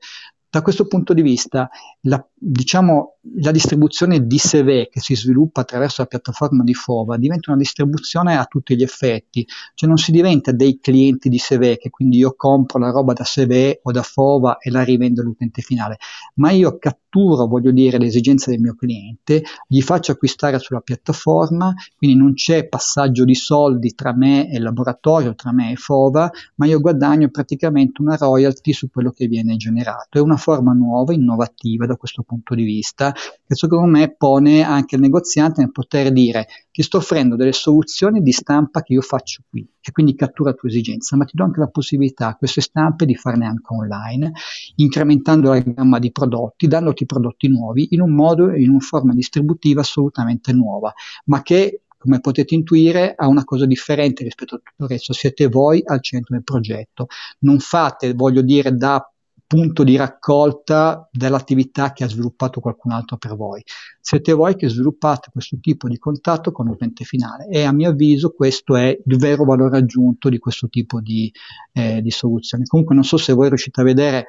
S2: Da questo punto di vista, la, diciamo, la distribuzione di Seve che si sviluppa attraverso la piattaforma di Fova diventa una distribuzione a tutti gli effetti, cioè non si diventa dei clienti di Seve, che quindi io compro la roba da Seve o da Fova e la rivendo all'utente finale, ma io catturo, voglio dire, le esigenze del mio cliente, gli faccio acquistare sulla piattaforma, quindi non c'è passaggio di soldi tra me e il laboratorio, tra me e Fova, ma io guadagno praticamente una royalty su quello che viene generato. È una forma nuova, innovativa da questo punto di vista, che secondo me pone anche il negoziante nel poter dire ti sto offrendo delle soluzioni di stampa che io faccio qui e quindi cattura la tua esigenza, ma ti do anche la possibilità a queste stampe di farne anche online, incrementando la gamma di prodotti, dandoti prodotti nuovi in un modo e in una forma distributiva assolutamente nuova, ma che come potete intuire, ha una cosa differente rispetto a tutto il resto. Siete voi al centro del progetto. Non fate, voglio dire, da punto di raccolta dell'attività che ha sviluppato qualcun altro per voi. Siete voi che sviluppate questo tipo di contatto con l'utente finale e a mio avviso questo è il vero valore aggiunto di questo tipo di, eh, di soluzione. Comunque non so se voi riuscite a vedere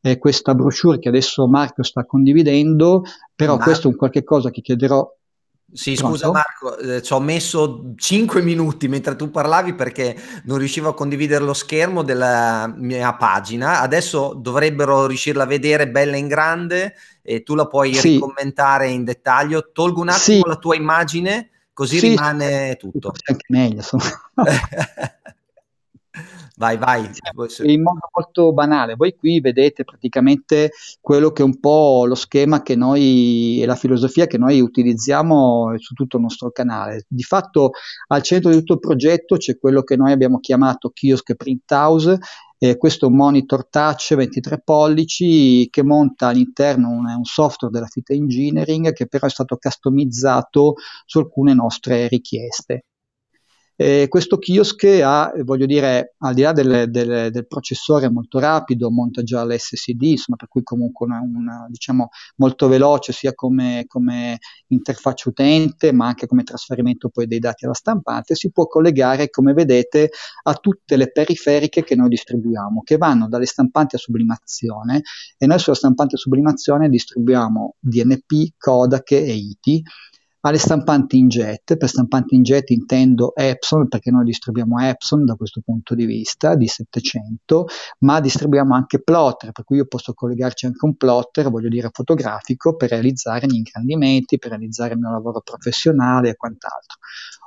S2: eh, questa brochure che adesso Marco sta condividendo, però Ma... questo è un qualche cosa che chiederò
S1: sì, Pronto? scusa Marco, eh, ci ho messo 5 minuti mentre tu parlavi perché non riuscivo a condividere lo schermo della mia pagina. Adesso dovrebbero riuscirla a vedere bella in grande e tu la puoi sì. ricommentare in dettaglio. Tolgo un attimo sì. la tua immagine, così sì, rimane tutto.
S2: Anche meglio. [LAUGHS]
S1: Vai, vai.
S2: In modo molto banale, voi qui vedete praticamente quello che è un po' lo schema che noi e la filosofia che noi utilizziamo su tutto il nostro canale. Di fatto al centro di tutto il progetto c'è quello che noi abbiamo chiamato Kiosk Print House, eh, questo è un monitor touch 23 pollici che monta all'interno un, un, software della Fit Engineering che però è stato customizzato su alcune nostre richieste. Eh, questo kiosk ha, voglio dire, al di là del, del, del, processore molto rapido, monta già l'SSD, insomma, per cui comunque è una, diciamo, molto veloce sia come, come, interfaccia utente, ma anche come trasferimento poi dei dati alla stampante, si può collegare, come vedete, a tutte le periferiche che noi distribuiamo, che vanno dalle stampanti a sublimazione e noi sulla stampante a sublimazione distribuiamo DNP, Kodak e ITI alle stampanti inkjet, per stampanti inkjet intendo Epson perché noi distribuiamo Epson da questo punto di vista di 700, ma distribuiamo anche plotter, per cui io posso collegarci anche un plotter, voglio dire fotografico, per realizzare gli ingrandimenti, per realizzare il mio lavoro professionale e quant'altro.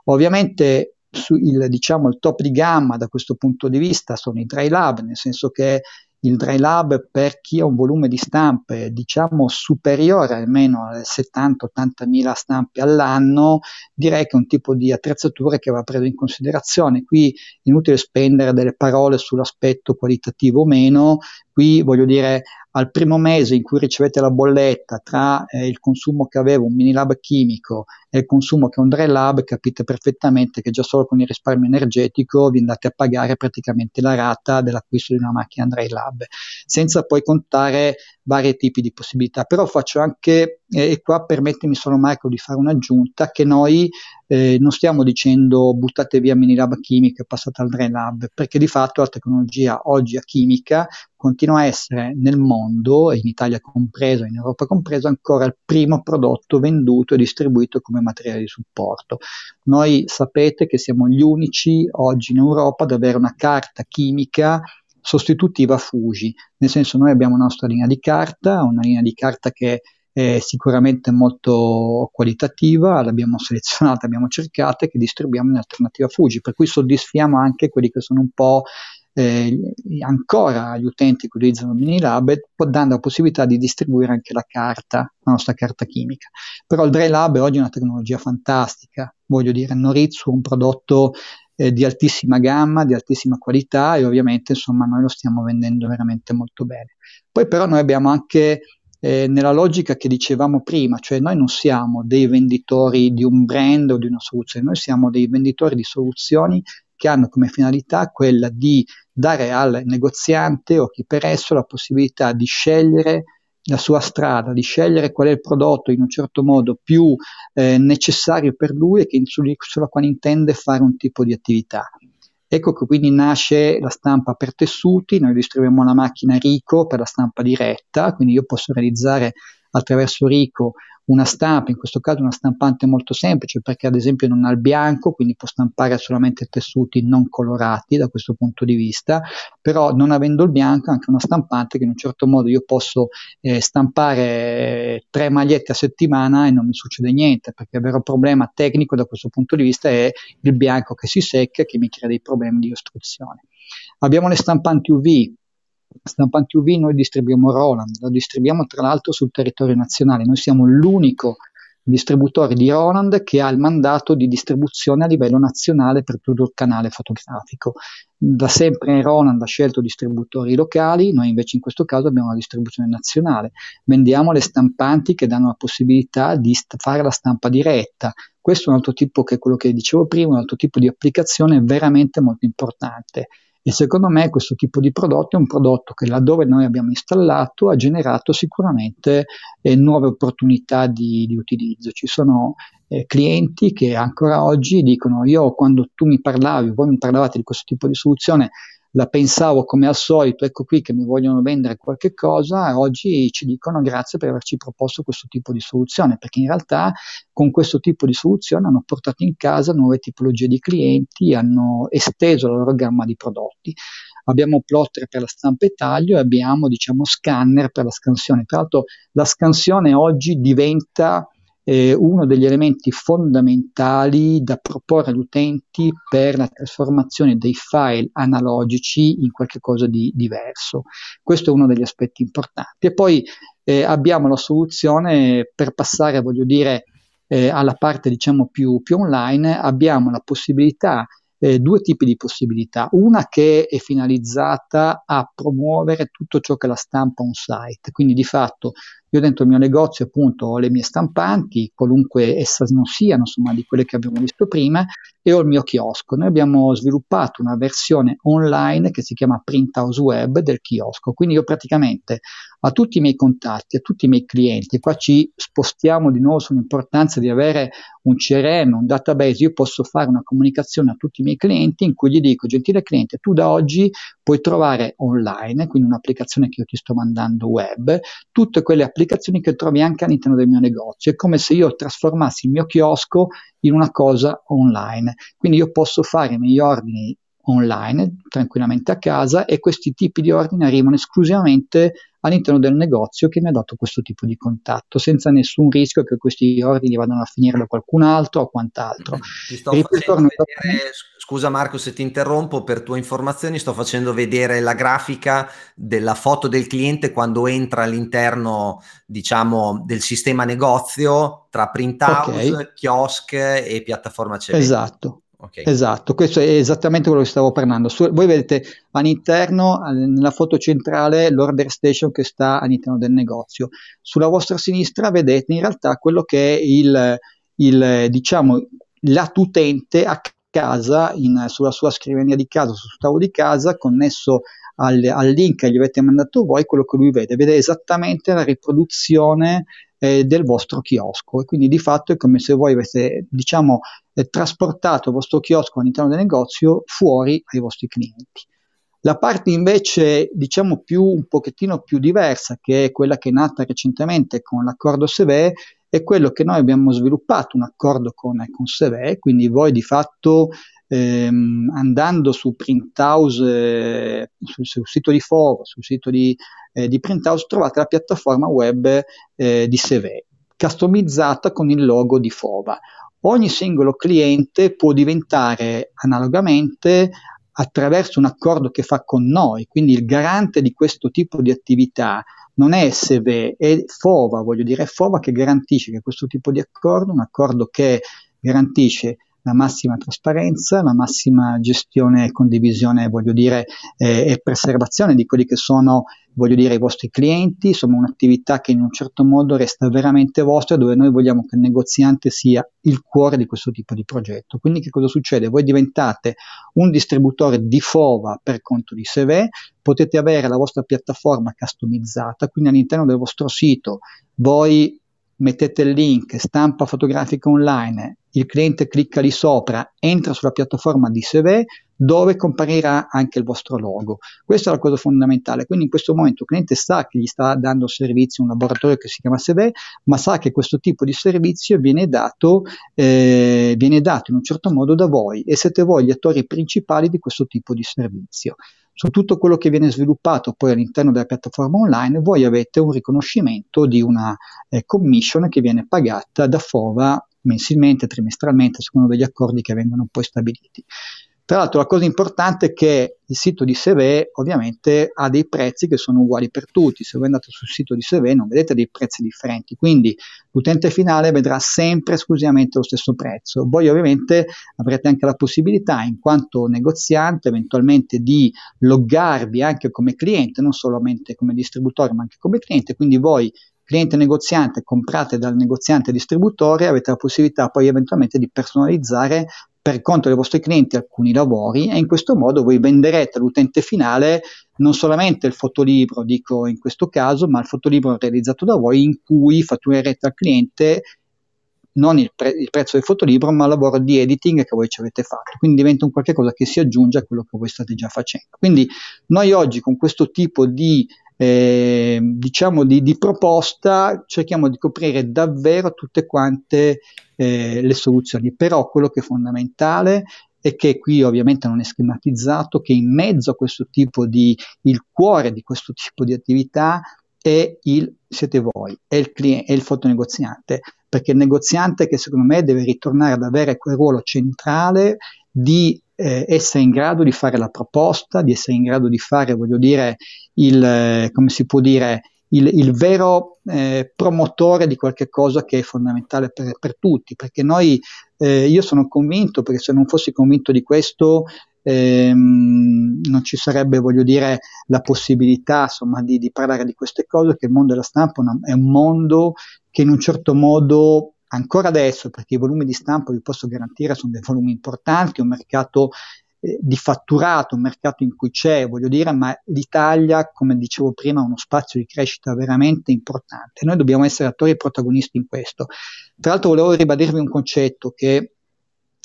S2: Ovviamente il, diciamo, il top di gamma da questo punto di vista sono i dry lab, nel senso che il dry lab per chi ha un volume di stampe diciamo superiore almeno a 70-80 mila stampe all'anno, direi che è un tipo di attrezzatura che va preso in considerazione. Qui inutile spendere delle parole sull'aspetto qualitativo o meno, qui voglio dire al primo mese in cui ricevete la bolletta tra eh, il consumo che aveva un mini lab chimico e il consumo che un dry lab, capite perfettamente che già solo con il risparmio energetico vi andate a pagare praticamente la rata dell'acquisto di una macchina dry lab, senza poi contare vari tipi di possibilità. Però faccio anche, eh, e qua permettimi solo Marco di fare un'aggiunta, che noi eh, non stiamo dicendo buttate via Minilab chimica e passate al Dry Lab, perché di fatto la tecnologia oggi a chimica continua a essere nel mondo, in Italia compreso, in Europa compreso, ancora il primo prodotto venduto e distribuito come materiale di supporto. Noi sapete che siamo gli unici oggi in Europa ad avere una carta chimica sostitutiva Fuji, nel senso noi abbiamo una nostra linea di carta, una linea di carta che sicuramente molto qualitativa, l'abbiamo selezionata, abbiamo cercata e che distribuiamo in alternativa Fuji, per cui soddisfiamo anche quelli che sono un po' eh, ancora agli utenti che utilizzano Minilab, dando la possibilità di distribuire anche la carta, la nostra carta chimica. Però il Dry Lab oggi è una tecnologia fantastica, voglio dire, Noritsu è un prodotto eh, di altissima gamma, di altissima qualità e ovviamente insomma noi lo stiamo vendendo veramente molto bene. Poi però noi abbiamo anche eh, nella logica che dicevamo prima, cioè noi non siamo dei venditori di un brand o di una soluzione, noi siamo dei venditori di soluzioni che hanno come finalità quella di dare al negoziante o chi per esso la possibilità di scegliere la sua strada, di scegliere qual è il prodotto in un certo modo più eh, necessario per lui e che, sulla quale intende fare un tipo di attività. Ecco che quindi nasce la stampa per tessuti, noi distribuiamo una macchina Rico per la stampa diretta, quindi io posso realizzare attraverso Rico una stampa, in questo caso una stampante molto semplice perché ad esempio non ha il bianco, quindi può stampare solamente tessuti non colorati da questo punto di vista, però non avendo il bianco anche una stampante che in un certo modo io posso eh, stampare tre magliette a settimana e non mi succede niente, perché il vero problema tecnico da questo punto di vista è il bianco che si secca e che mi crea dei problemi di ostruzione. Abbiamo le stampanti UV, Stampanti UV noi distribuiamo Roland, la distribuiamo tra l'altro sul territorio nazionale, noi siamo l'unico distributore di Roland che ha il mandato di distribuzione a livello nazionale per tutto il canale fotografico. Da sempre Roland ha scelto distributori locali, noi invece in questo caso abbiamo una distribuzione nazionale. Vendiamo le stampanti che danno la possibilità di st- fare la stampa diretta. Questo è un altro tipo che quello che dicevo prima, un altro tipo di applicazione veramente molto importante. E secondo me questo tipo di prodotto è un prodotto che laddove noi abbiamo installato ha generato sicuramente eh, nuove opportunità di, di, utilizzo. Ci sono eh, clienti che ancora oggi dicono io quando tu mi parlavi, voi mi parlavate di questo tipo di soluzione, la pensavo come al solito, ecco qui che mi vogliono vendere qualche cosa, oggi ci dicono grazie per averci proposto questo tipo di soluzione, perché in realtà con questo tipo di soluzione hanno portato in casa nuove tipologie di clienti, hanno esteso la loro gamma di prodotti. Abbiamo plotter per la stampa e taglio e abbiamo diciamo scanner per la scansione. Tra l'altro la scansione oggi diventa eh, uno degli elementi fondamentali da proporre agli utenti per la trasformazione dei file analogici in qualcosa di diverso. Questo è uno degli aspetti importanti. E poi eh, abbiamo la soluzione per passare, voglio dire, eh, alla parte diciamo più, più online, abbiamo la possibilità eh, due tipi di possibilità. Una che è finalizzata a promuovere tutto ciò che la stampa on site, quindi di fatto io dentro il mio negozio appunto ho le mie stampanti, qualunque esse non siano, insomma di quelle che abbiamo visto prima, e ho il mio chiosco. Noi abbiamo sviluppato una versione online che si chiama Print House Web del chiosco, quindi io praticamente a tutti i miei contatti, a tutti i miei clienti, e qua ci spostiamo di nuovo sull'importanza di avere un CRM, un database, io posso fare una comunicazione a tutti i miei clienti in cui gli dico, gentile cliente, tu da oggi puoi trovare online, quindi un'applicazione che io ti sto mandando web, tutte quelle applicazioni che trovi anche all'interno del mio negozio. È come se io trasformassi il mio chiosco in una cosa online. Quindi io posso fare i miei ordini online tranquillamente a casa e questi tipi di ordini arrivano esclusivamente all'interno del negozio che mi ha dato questo tipo di contatto, senza nessun rischio che questi ordini vadano a finire da qualcun altro o quant'altro.
S1: Ti sto facendo vedere, scusa Marco se ti interrompo, per tue informazioni sto facendo vedere la grafica della foto del cliente quando entra all'interno, diciamo, del sistema negozio tra print house, okay. kiosk e piattaforma CB.
S2: Esatto. Okay. Esatto, questo è esattamente quello che stavo parlando. Su, voi vedete all'interno, nella foto centrale, l'order station che sta all'interno del negozio. Sulla vostra sinistra vedete in realtà quello che è il, il diciamo, lato utente a casa, in, sulla sua scrivania di casa, sul tavolo di casa, connesso al, al, link che gli avete mandato voi, quello che lui vede. Vede esattamente la riproduzione eh, del vostro chiosco e quindi di fatto è come se voi aveste diciamo eh, trasportato il vostro chiosco all'interno del negozio fuori ai vostri clienti. La parte invece diciamo più un pochettino più diversa che è quella che è nata recentemente con l'accordo SEVE è quello che noi abbiamo sviluppato un accordo con, con SEVE, quindi voi di fatto ehm, andando su Printhouse, eh, sul, sul, sito di Foro, sul sito di, eh, di Printhouse, trovate la piattaforma web eh, di Seve, customizzata con il logo di Fova. Ogni singolo cliente può diventare analogamente attraverso un accordo che fa con noi, quindi il garante di questo tipo di attività non è SEVE, è FOVA, voglio dire, è FOVA che garantisce che questo tipo di accordo, un accordo che garantisce la massima trasparenza, la massima gestione e condivisione, voglio dire, eh, e preservazione di quelli che sono, voglio dire, i vostri clienti, insomma un'attività che in un certo modo resta veramente vostra, dove noi vogliamo che il negoziante sia il cuore di questo tipo di progetto. Quindi che cosa succede? Voi diventate un distributore di FOVA per conto di Seve, potete avere la vostra piattaforma customizzata, quindi all'interno del vostro sito voi mettete il link, stampa fotografica online, il cliente clicca lì sopra, entra sulla piattaforma di Seve dove comparirà anche il vostro logo. Questa è la cosa fondamentale. Quindi in questo momento il cliente sa che gli sta dando servizio un laboratorio che si chiama Seve, ma sa che questo tipo di servizio viene dato, eh, viene dato in un certo modo da voi e siete voi gli attori principali di questo tipo di servizio su tutto quello che viene sviluppato poi all'interno della piattaforma online, voi avete un riconoscimento di una eh, commission che viene pagata da FOVA mensilmente, trimestralmente, secondo degli accordi che vengono poi stabiliti. Tra l'altro la cosa importante è che il sito di Seve ovviamente ha dei prezzi che sono uguali per tutti, se voi andate sul sito di Seve non vedete dei prezzi differenti, quindi l'utente finale vedrà sempre esclusivamente lo stesso prezzo. Voi ovviamente avrete anche la possibilità in quanto negoziante eventualmente di loggarvi anche come cliente, non solamente come distributore ma anche come cliente, quindi voi cliente negoziante comprate dal negoziante distributore avete la possibilità poi eventualmente di personalizzare per conto dei vostri clienti alcuni lavori e in questo modo voi venderete all'utente finale non solamente il fotolibro, dico in questo caso, ma il fotolibro realizzato da voi in cui fatturerete al cliente non il, pre- il, prezzo del fotolibro, ma il lavoro di editing che voi ci avete fatto. Quindi diventa un qualche cosa che si aggiunge a quello che voi state già facendo. Quindi noi oggi con questo tipo di eh, diciamo di, di, proposta cerchiamo di coprire davvero tutte quante eh, le soluzioni, però quello che è fondamentale è che qui ovviamente non è schematizzato, che in mezzo a questo tipo di, il cuore di questo [LAUGHS] tipo di attività è il, siete voi, è il cliente, è il fotonegoziante, perché il negoziante che secondo me deve ritornare ad avere quel ruolo centrale di eh, essere in grado di fare la proposta, di essere in grado di fare, voglio dire, il, eh, come si può dire, il, il vero eh, promotore di qualche cosa che è fondamentale per, per tutti, perché noi, eh, io sono convinto, perché se non fossi convinto di questo, ehm, non ci sarebbe, voglio dire, la possibilità insomma, di, di, parlare di queste cose, che il mondo della stampa è un mondo che in un certo modo ancora adesso, perché i volumi di stampa vi posso garantire sono dei volumi importanti, un mercato eh, di fatturato, un mercato in cui c'è, voglio dire, ma l'Italia, come dicevo prima, ha uno spazio di crescita veramente importante. Noi dobbiamo essere attori e protagonisti in questo. Tra l'altro volevo ribadirvi un concetto che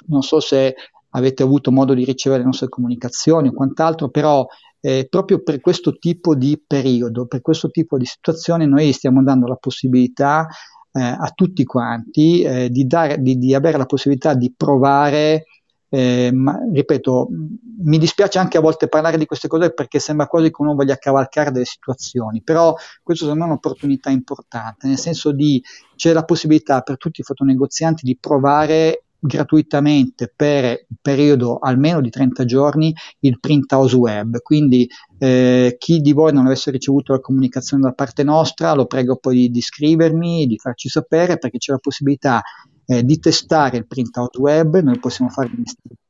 S2: non so se avete avuto modo di ricevere le nostre comunicazioni o quant'altro, però eh, proprio per questo tipo di periodo, per questo tipo di situazione, noi stiamo dando la possibilità eh, a tutti quanti eh, di, dare, di, di, avere la possibilità di provare, eh, ma, ripeto, mi dispiace anche a volte parlare di queste cose perché sembra quasi che uno voglia cavalcare delle situazioni, però questo secondo me è un'opportunità importante, nel senso di c'è la possibilità per tutti i fotonegozianti di provare gratuitamente per un periodo almeno di 30 giorni il print house web. Quindi eh, chi di voi non avesse ricevuto la comunicazione da parte nostra, lo prego poi di, di scrivermi, di farci sapere perché c'è la possibilità eh, di testare il print out web, noi possiamo fare un'installazione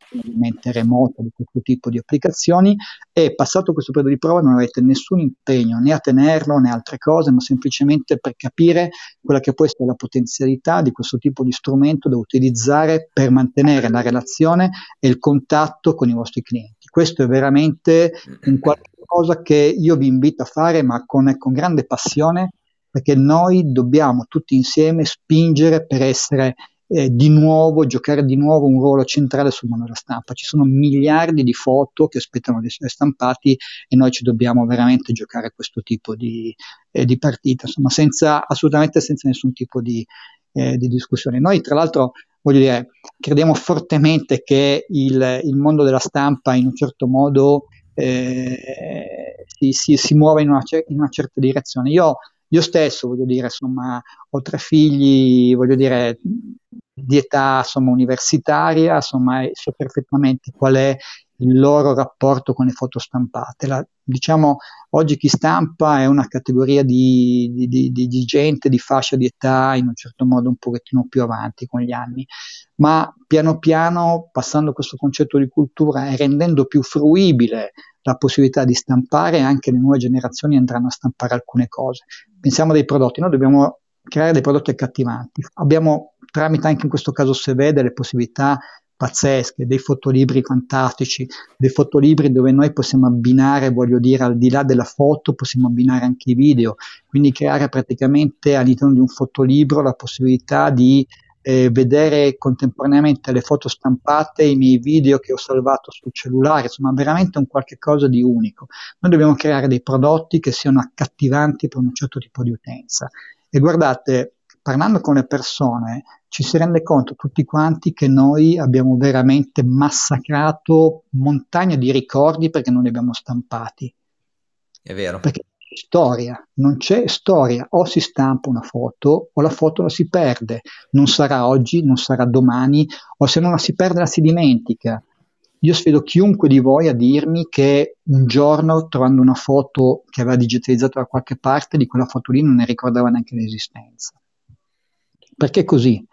S2: remota di questo tipo di applicazioni e passato questo periodo di prova non avete nessun impegno né a tenerlo né altre cose, ma semplicemente per capire quella che può essere la potenzialità di questo tipo di strumento da utilizzare per mantenere la relazione e il contatto con i vostri clienti. Questo è veramente un qualcosa che io vi invito a fare, ma con, con grande passione perché noi dobbiamo tutti insieme spingere per essere eh, di nuovo, giocare di nuovo un ruolo centrale sul mondo della stampa. Ci sono miliardi di foto che aspettano di essere stampati e noi ci dobbiamo veramente giocare questo tipo di, eh, di partita, insomma, senza, assolutamente senza nessun tipo di, eh, di discussione. Noi, tra l'altro, voglio dire, crediamo fortemente che il, il mondo della stampa in un certo modo eh, si, si, si, muova in una, in una certa direzione. Io io stesso, voglio dire, insomma, ho tre figli, voglio dire, di età insomma, universitaria, insomma, so perfettamente qual è il loro rapporto con le foto stampate. La, diciamo, oggi chi stampa è una categoria di, di, di, di, gente di fascia di età in un certo modo un pochettino più avanti con gli anni, ma piano piano, passando questo concetto di cultura e rendendo più fruibile la possibilità di stampare, anche le nuove generazioni andranno a stampare alcune cose. Pensiamo dei prodotti, noi dobbiamo creare dei prodotti accattivanti. Abbiamo tramite anche in questo caso Seve delle possibilità pazzesche, dei fotolibri fantastici, dei fotolibri dove noi possiamo abbinare, voglio dire, al di là della foto, possiamo abbinare anche i video, quindi creare praticamente all'interno di un fotolibro la possibilità di eh, vedere contemporaneamente le foto stampate, i miei video che ho salvato sul cellulare, insomma veramente un qualche cosa di unico. Noi dobbiamo creare dei prodotti che siano accattivanti per un certo tipo di utenza. E guardate, parlando con le persone, ci si rende conto tutti quanti che noi abbiamo veramente massacrato montagne di ricordi perché non li abbiamo stampati.
S1: È vero.
S2: Perché storia, non c'è storia, o si stampa una foto o la foto la si perde, non sarà oggi, non sarà domani, o se non la si perde la si dimentica. Io sfido chiunque di voi a dirmi che un giorno, trovando una foto che aveva digitalizzato da qualche parte, di quella foto lì non ne ricordava neanche l'esistenza. Perché così?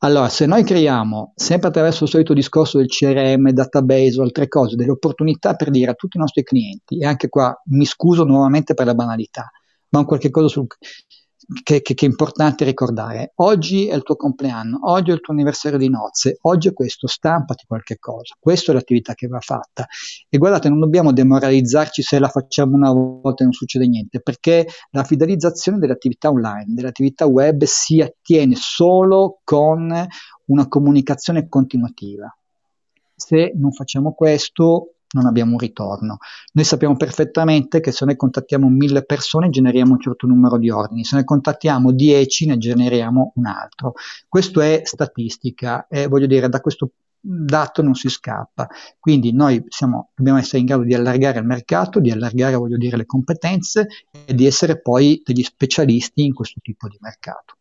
S2: Allora, se noi creiamo, sempre attraverso il solito discorso del CRM, database o altre cose, delle opportunità per dire a tutti i nostri clienti, e anche qua mi scuso nuovamente per la banalità, ma un qualche cosa sul, che, che, che, è importante ricordare. Oggi è il tuo compleanno, oggi è il tuo anniversario di nozze, oggi è questo, stampati qualche cosa. Questa è l'attività che va fatta. E guardate, non dobbiamo demoralizzarci se la facciamo una volta e non succede niente, perché la fidelizzazione delle attività online, delle attività web si attiene solo con una comunicazione continuativa. Se non facciamo questo, non abbiamo un ritorno. Noi sappiamo perfettamente che se noi contattiamo mille persone generiamo un certo numero di ordini, se ne contattiamo dieci ne generiamo un altro. Questo è statistica e voglio dire da questo dato non si scappa. Quindi noi siamo, dobbiamo essere in grado di allargare il mercato, di allargare voglio dire le competenze e di essere poi degli specialisti in questo tipo di mercato.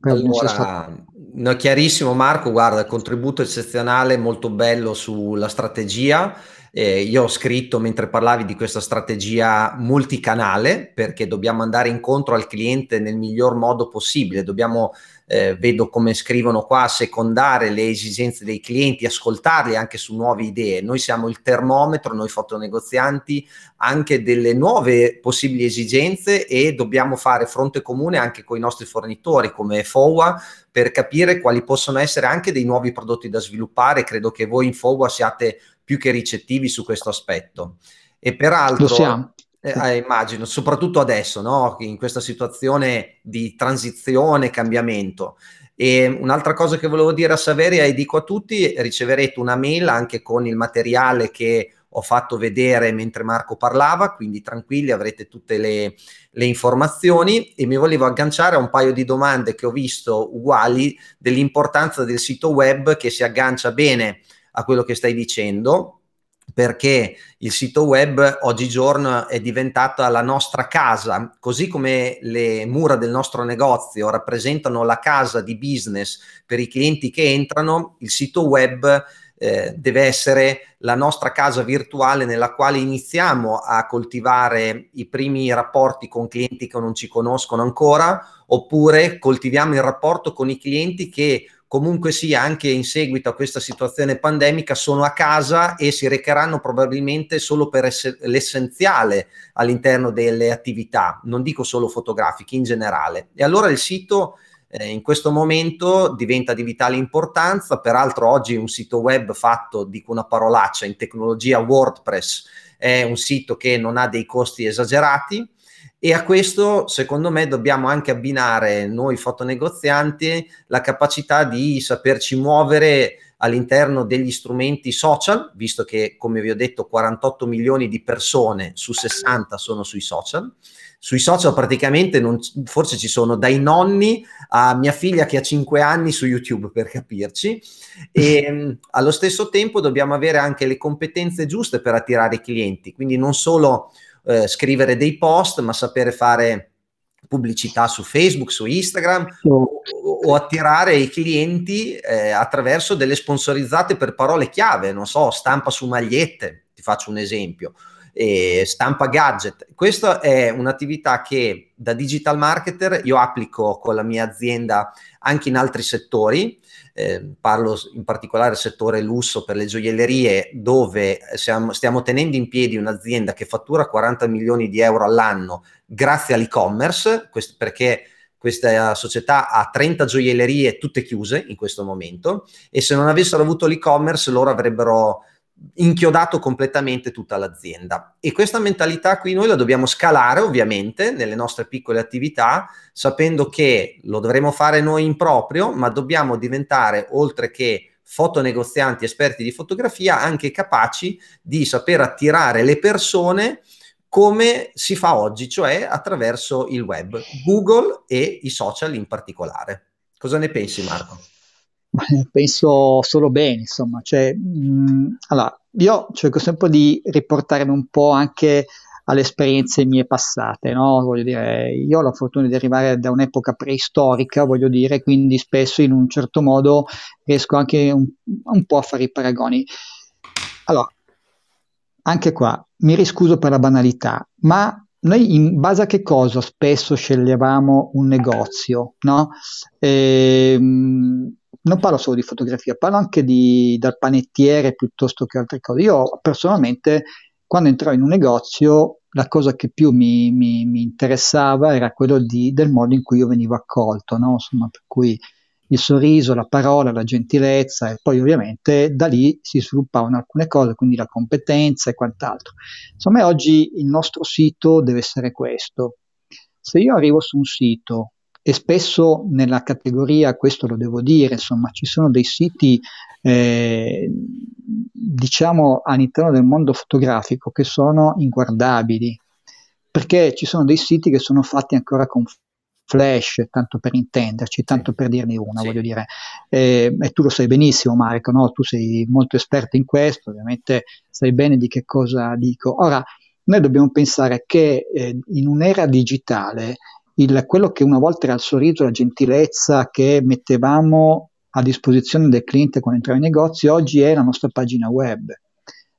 S1: Allora, no, chiarissimo Marco, guarda, contributo eccezionale, molto bello sulla strategia. Eh, io ho scritto mentre parlavi di questa strategia multicanale perché dobbiamo andare incontro al cliente nel miglior modo possibile, dobbiamo eh, vedo come scrivono qua, secondare le esigenze dei clienti, ascoltarli anche su nuove idee. Noi siamo il termometro, noi fotonegozianti, anche delle nuove possibili esigenze e dobbiamo fare fronte comune anche con i nostri fornitori come FOWA per capire quali possono essere anche dei nuovi prodotti da sviluppare. Credo che voi in FOWA siate più che ricettivi su questo aspetto. E peraltro... Lo siamo eh, eh, immagino, soprattutto adesso, no? in questa situazione di transizione, cambiamento. E un'altra cosa che volevo dire a Saveria e dico a tutti, riceverete una mail anche con il materiale che ho fatto vedere mentre Marco parlava, quindi tranquilli, avrete tutte le, le, informazioni e mi volevo agganciare a un paio di domande che ho visto uguali dell'importanza del sito web che si aggancia bene a quello che stai dicendo perché il sito web oggigiorno è diventata la nostra casa, così come le mura del nostro negozio rappresentano la casa di business per i clienti che entrano, il sito web eh, deve essere la nostra casa virtuale nella quale iniziamo a coltivare i primi rapporti con clienti che non ci conoscono ancora, oppure coltiviamo il rapporto con i clienti che comunque sia anche in seguito a questa situazione pandemica sono a casa e si recheranno probabilmente solo per ess- l'essenziale all'interno delle attività, non dico solo fotografiche in generale. E allora il sito eh, in questo momento diventa di vitale importanza, peraltro oggi un sito web fatto, dico una parolaccia, in tecnologia WordPress è un sito che non ha dei costi esagerati, e a questo, secondo me, dobbiamo anche abbinare noi fotonegozianti la capacità di saperci muovere all'interno degli strumenti social, visto che, come vi ho detto, 48 milioni di persone su 60 sono sui social. Sui social praticamente non, forse ci sono dai nonni a mia figlia che ha 5 anni su YouTube per capirci [LAUGHS] e allo stesso tempo dobbiamo avere anche le competenze giuste per attirare i clienti, quindi non solo eh, scrivere dei post, ma sapere fare pubblicità su Facebook, su Instagram o, o attirare i clienti eh, attraverso delle sponsorizzate per parole chiave, non so, stampa su magliette, ti faccio un esempio, eh, stampa gadget. Questa è un'attività che da digital marketer io applico con la mia azienda anche in altri settori. Eh, parlo in particolare del settore lusso per le gioiellerie, dove siamo, stiamo tenendo in piedi un'azienda che fattura 40 milioni di euro all'anno grazie all'e-commerce, quest- perché questa società ha 30 gioiellerie tutte chiuse in questo momento e se non avessero avuto l'e-commerce loro avrebbero inchiodato completamente tutta l'azienda. E questa mentalità qui noi la dobbiamo scalare ovviamente nelle nostre piccole attività, sapendo che lo dovremo fare noi in proprio, ma dobbiamo diventare, oltre che fotonegozianti esperti di fotografia, anche capaci di saper attirare le persone come si fa oggi, cioè attraverso il web, Google e i social in particolare. Cosa ne pensi Marco?
S2: Penso solo bene, insomma, cioè, mh, allora, io cerco sempre di riportarmi un po' anche alle esperienze mie passate, no? Voglio dire, io ho la fortuna di arrivare da un'epoca preistorica, voglio dire, quindi spesso in un certo modo riesco anche un, un po' a fare i paragoni. Allora, anche qua mi riscuso per la banalità, ma noi in base a che cosa spesso sceglievamo un negozio, no? Ehm, non parlo solo di fotografia, parlo anche di, dal panettiere piuttosto che altre cose. Io personalmente, quando entravo in un negozio, la cosa che più mi, mi, mi interessava era quello di, del modo in cui io venivo accolto, no? Insomma, per cui il sorriso, la parola, la gentilezza e poi ovviamente da lì si sviluppavano alcune cose, quindi la competenza e quant'altro. Insomma, oggi il nostro sito deve essere questo. Se io arrivo su un sito e spesso nella categoria, questo lo devo dire, insomma, ci sono dei siti, eh, diciamo, all'interno del mondo fotografico che sono inguardabili, perché ci sono dei siti che sono fatti ancora con flash, tanto per intenderci, tanto per dirne una, sì. voglio dire. Eh, e tu lo sai benissimo, Marco, no? tu sei molto esperto in questo, ovviamente sai bene di che cosa dico. Ora, noi dobbiamo pensare che eh, in un'era digitale il, quello che una volta era il sorriso, la gentilezza che mettevamo a disposizione del cliente quando entrava in negozio, oggi è la nostra pagina web.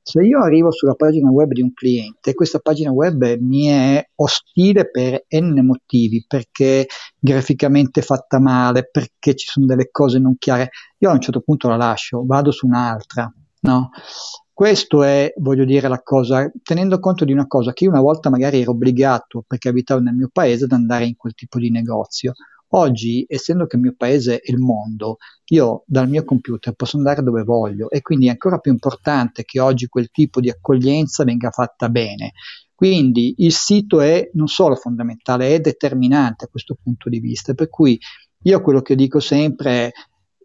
S2: Se io arrivo sulla pagina web di un cliente, questa pagina web mi è ostile per n motivi, perché graficamente fatta male, perché ci sono delle cose non chiare, io a un certo punto la lascio, vado su un'altra. No? Questo è, voglio dire, la cosa, tenendo conto di una cosa che io una volta magari ero obbligato, perché abitavo nel mio paese, ad andare in quel tipo di negozio. Oggi, essendo che il mio paese è il mondo, io dal mio computer posso andare dove voglio e quindi è ancora più importante che oggi quel tipo di accoglienza venga fatta bene. Quindi il sito è non solo fondamentale, è determinante a questo punto di vista, per cui io quello che dico sempre è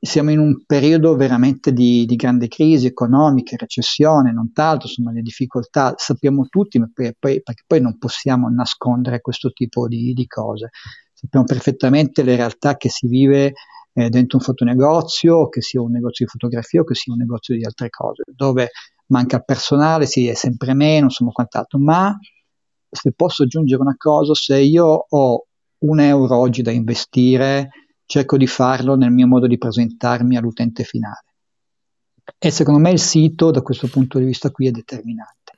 S2: siamo in un periodo veramente di, di, grande crisi economica, recessione, non tanto, insomma le difficoltà sappiamo tutti, poi, poi, perché poi non possiamo nascondere questo tipo di, di, cose. Sappiamo perfettamente le realtà che si vive eh, dentro un fotonegozio, che sia un negozio di fotografia o che sia un negozio di altre cose, dove manca personale, si è sempre meno, insomma quant'altro, ma se posso aggiungere una cosa, se io ho un euro oggi da investire, cerco di farlo nel mio modo di presentarmi all'utente finale. E secondo me il sito da questo punto di vista qui è determinante.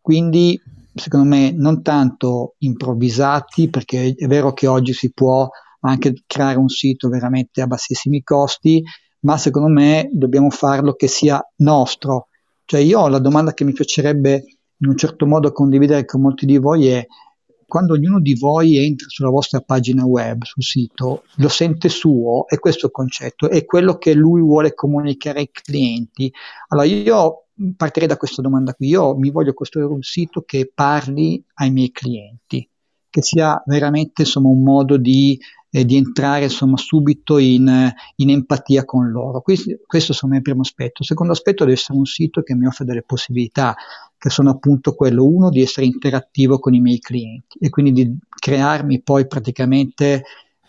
S2: Quindi secondo me non tanto improvvisati, perché è vero che oggi si può anche creare un sito veramente a bassissimi costi, ma secondo me dobbiamo farlo che sia nostro. Cioè io la domanda che mi piacerebbe in un certo modo condividere con molti di voi è quando ognuno di voi entra sulla vostra pagina web, sul sito, lo sente suo, è questo il concetto, è quello che lui vuole comunicare ai clienti. Allora io partirei da questa domanda qui, io mi voglio costruire un sito che parli ai miei clienti, che sia veramente insomma, un modo di, eh, di entrare insomma, subito in, in, empatia con loro. Questo, questo è il primo aspetto. Il secondo aspetto deve essere un sito che mi offre delle possibilità che sono appunto quello, uno, di essere interattivo con i miei clienti e quindi di crearmi poi praticamente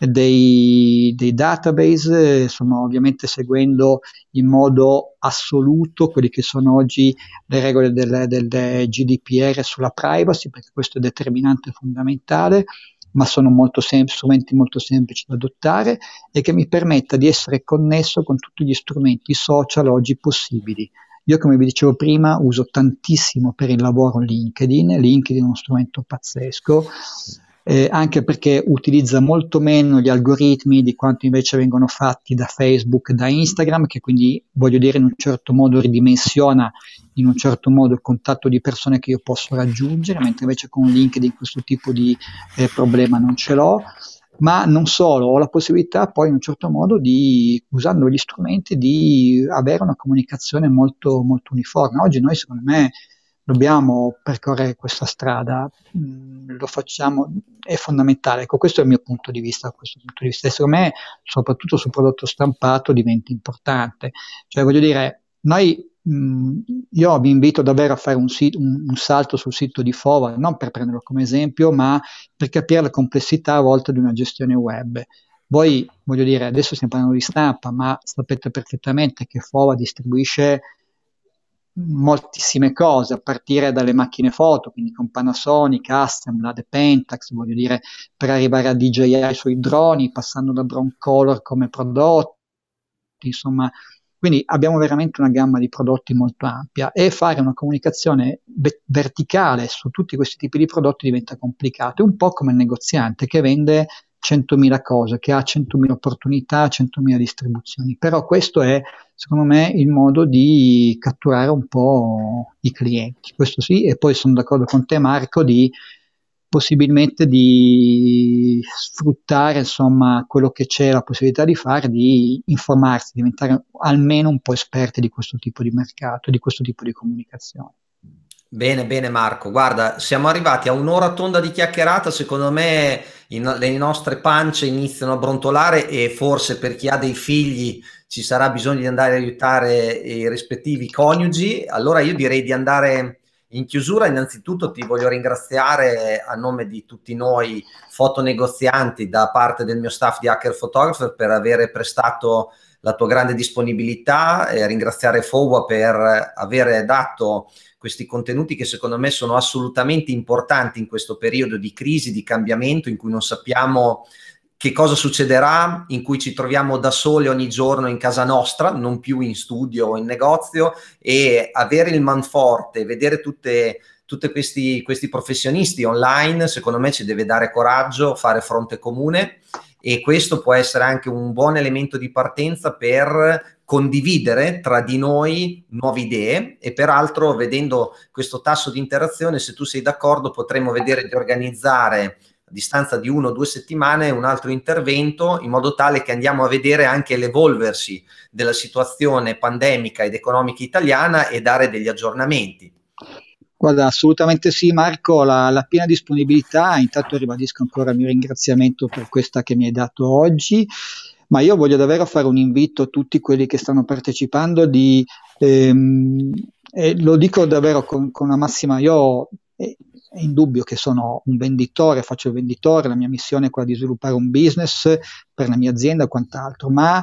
S2: dei, dei database, insomma, ovviamente seguendo in modo assoluto quelle che sono oggi le regole del, del GDPR sulla privacy, perché questo è determinante e fondamentale, ma sono molto sem- strumenti molto semplici da adottare e che mi permetta di essere connesso con tutti gli strumenti social oggi possibili. Io, come vi dicevo prima, uso tantissimo per il lavoro LinkedIn, LinkedIn è uno strumento pazzesco, eh, anche perché utilizza molto meno gli algoritmi di quanto invece vengono fatti da Facebook, da Instagram, che quindi voglio dire in un certo modo ridimensiona in un certo modo il contatto di persone che io posso raggiungere, mentre invece con LinkedIn questo tipo di eh, problema non ce l'ho. Ma non solo, ho la possibilità poi in un certo modo di, usando gli strumenti, di avere una comunicazione molto, molto uniforme. Oggi noi, secondo me, dobbiamo percorrere questa strada, mm, lo facciamo, è fondamentale. Ecco, questo è il mio punto di vista, questo punto di vista. Secondo me, soprattutto sul prodotto stampato, diventa importante. Cioè, voglio dire, noi, mh, mm, io vi invito davvero a fare un, sit- un, un, salto sul sito di Fova, non per prenderlo come esempio, ma per capire la complessità a volte di una gestione web. Voi, voglio dire, adesso stiamo parlando di stampa, ma sapete perfettamente che Fova distribuisce moltissime cose, a partire dalle macchine foto, quindi con Panasonic, Hasselblad e Pentax, voglio dire, per arrivare a DJI sui droni, passando da Broncolor come prodotti, insomma, quindi abbiamo veramente una gamma di prodotti molto ampia e fare una comunicazione be- verticale su tutti questi tipi di prodotti diventa complicato, è un po' come il negoziante che vende 100.000 cose, che ha 100.000 opportunità, 100.000 distribuzioni. Però questo è, secondo me, il modo di catturare un po' i clienti. Questo sì, e poi sono d'accordo con te Marco di possibilmente di sfruttare insomma quello che c'è la possibilità di fare, di informarsi, diventare almeno un po' esperti di questo tipo di mercato, di questo tipo di comunicazione.
S1: Bene, bene Marco, guarda, siamo arrivati a un'ora tonda di chiacchierata, secondo me in, le nostre pance iniziano a brontolare e forse per chi ha dei figli ci sarà bisogno di andare a aiutare i rispettivi coniugi, allora io direi di andare in chiusura. Innanzitutto ti voglio ringraziare a nome di tutti noi fotonegozianti da parte del mio staff di Hacker Photographer per aver prestato la tua grande disponibilità e ringraziare FOWA per aver dato questi contenuti che secondo me sono assolutamente importanti in questo periodo di crisi, di cambiamento in cui non sappiamo che cosa succederà, in cui ci troviamo da soli ogni giorno in casa nostra, non più in studio o in negozio, e avere il manforte, vedere tutte, tutti questi, questi professionisti online, secondo me ci deve dare coraggio, fare fronte comune e questo può essere anche un buon elemento di partenza per condividere tra di noi nuove idee e peraltro vedendo questo tasso di interazione, se tu sei d'accordo, potremmo vedere di organizzare a distanza di uno o due settimane un altro intervento in modo tale che andiamo a vedere anche l'evolversi della situazione pandemica ed economica italiana e dare degli aggiornamenti.
S2: Guarda, assolutamente sì Marco, la, la, piena disponibilità, intanto ribadisco ancora il mio ringraziamento per questa che mi hai dato oggi ma io voglio davvero fare un invito a tutti quelli che stanno partecipando di, ehm, e lo dico davvero con, con la massima, io è indubbio che sono un venditore, faccio il venditore, la mia missione è quella di sviluppare un business per la mia azienda e quant'altro, ma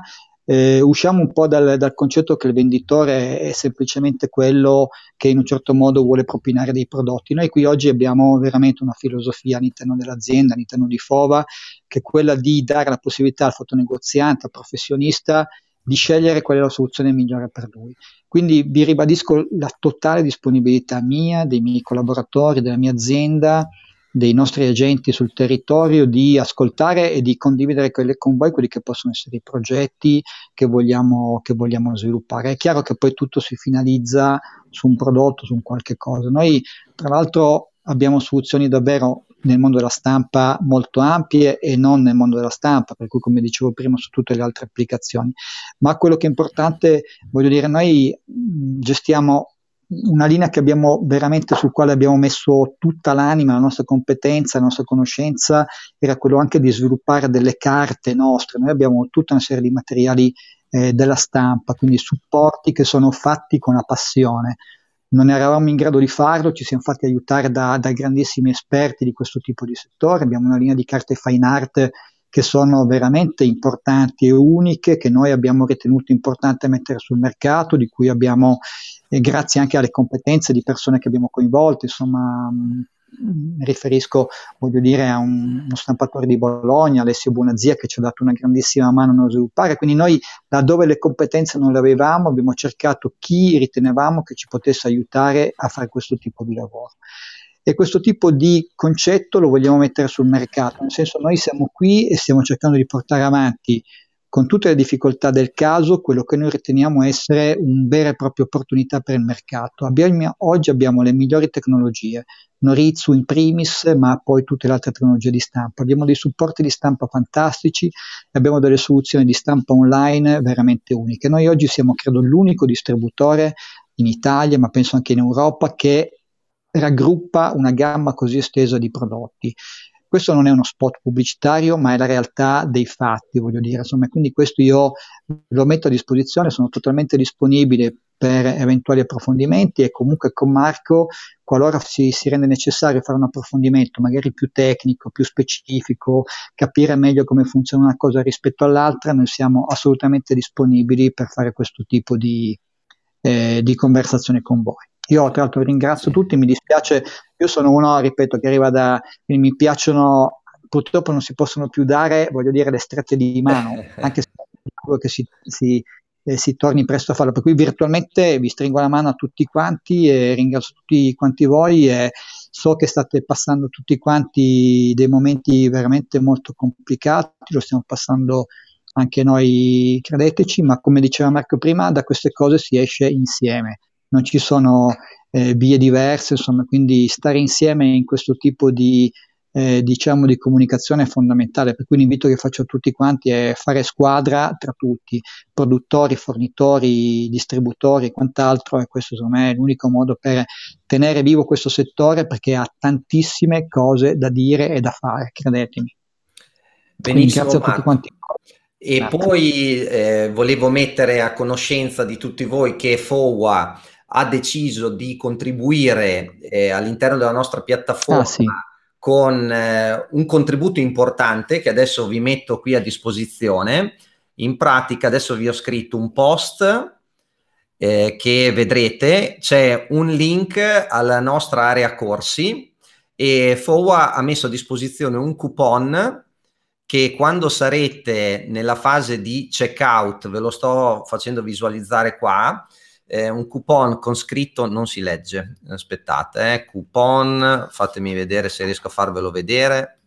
S2: eh, usciamo un po' dal, dal, concetto che il venditore è semplicemente quello che in un certo modo vuole propinare dei prodotti. Noi qui oggi abbiamo veramente una filosofia all'interno dell'azienda, all'interno di Fova, che è quella di dare la possibilità al fotonegoziante, al professionista, di scegliere qual è la soluzione migliore per lui. Quindi vi ribadisco la totale disponibilità mia, dei miei collaboratori, della mia azienda, dei nostri agenti sul territorio di ascoltare e di condividere con voi quelli che possono essere i progetti che vogliamo, che vogliamo sviluppare. È chiaro che poi tutto si finalizza su un prodotto, su un qualche cosa. Noi, tra l'altro, abbiamo soluzioni davvero nel mondo della stampa molto ampie e non nel mondo della stampa, per cui come dicevo prima su tutte le altre applicazioni. Ma quello che è importante, voglio dire, noi gestiamo una linea abbiamo sul quale abbiamo messo tutta l'anima, la nostra competenza, la nostra conoscenza, era quello anche di sviluppare delle carte nostre. Noi abbiamo tutta una serie di materiali eh, della stampa, quindi supporti che sono fatti con la passione. Non eravamo in grado di farlo, ci siamo fatti aiutare da, da grandissimi esperti di questo tipo di settore. Abbiamo una linea di carte fine art che sono veramente importanti e uniche, che noi abbiamo ritenuto importante mettere sul mercato, di cui abbiamo, eh, grazie anche alle competenze di persone che abbiamo coinvolto, insomma, mi riferisco, voglio dire, a un, uno stampatore di Bologna, Alessio Bonazia, che ci ha dato una grandissima mano a sviluppare. Quindi noi, laddove le competenze non le avevamo, abbiamo cercato chi ritenevamo che ci potesse aiutare a fare questo tipo di lavoro. E questo tipo di concetto lo vogliamo mettere sul mercato, nel senso noi siamo qui e stiamo cercando di portare avanti con tutte le difficoltà del caso, quello che noi riteniamo essere una vera e propria opportunità per il mercato. Abbiamo, oggi abbiamo le migliori tecnologie, Noritsu in primis, ma poi tutte le altre tecnologie di stampa. Abbiamo dei supporti di stampa fantastici, abbiamo delle soluzioni di stampa online veramente uniche. Noi oggi siamo, credo, l'unico distributore in Italia, ma penso anche in Europa, che raggruppa una gamma così estesa di prodotti. Questo non è uno spot pubblicitario, ma è la realtà dei fatti, voglio dire. Insomma, quindi questo io lo metto a disposizione, sono totalmente disponibile per eventuali approfondimenti e comunque con Marco, qualora si, si, rende necessario fare un approfondimento magari più tecnico, più specifico, capire meglio come funziona una cosa rispetto all'altra, noi siamo assolutamente disponibili per fare questo tipo di, eh, di conversazione con voi. Io tra l'altro ringrazio tutti, mi dispiace, io sono uno, ripeto, che arriva da... mi piacciono, purtroppo non si possono più dare, voglio dire, le strette di mano, [LAUGHS] anche se che si, si, eh, si torni presto a farlo. Per cui virtualmente vi stringo la mano a tutti quanti e ringrazio tutti quanti voi e so che state passando tutti quanti dei momenti veramente molto complicati, lo stiamo passando anche noi, credeteci, ma come diceva Marco prima, da queste cose si esce insieme non ci sono eh, vie diverse, insomma, quindi stare insieme in questo tipo di, eh, diciamo, di comunicazione è fondamentale, per cui l'invito che faccio a tutti quanti è fare squadra tra tutti, produttori, fornitori, distributori e quant'altro, e questo secondo me è l'unico modo per tenere vivo questo settore perché ha tantissime cose da dire e da fare, credetemi.
S1: Benissimo, grazie a tutti quanti. E Grazie. poi eh, volevo mettere a conoscenza di tutti voi che FOWA ha deciso di contribuire eh, all'interno della nostra piattaforma ah, sì. con eh, un contributo importante che adesso vi metto qui a disposizione. In pratica adesso vi ho scritto un post eh, che vedrete, c'è un link alla nostra area corsi e FOWA ha messo a disposizione un coupon che quando sarete nella fase di checkout, ve lo sto facendo visualizzare qua, eh, un coupon con scritto non si legge, aspettate, eh, coupon, fatemi vedere se riesco a farvelo vedere.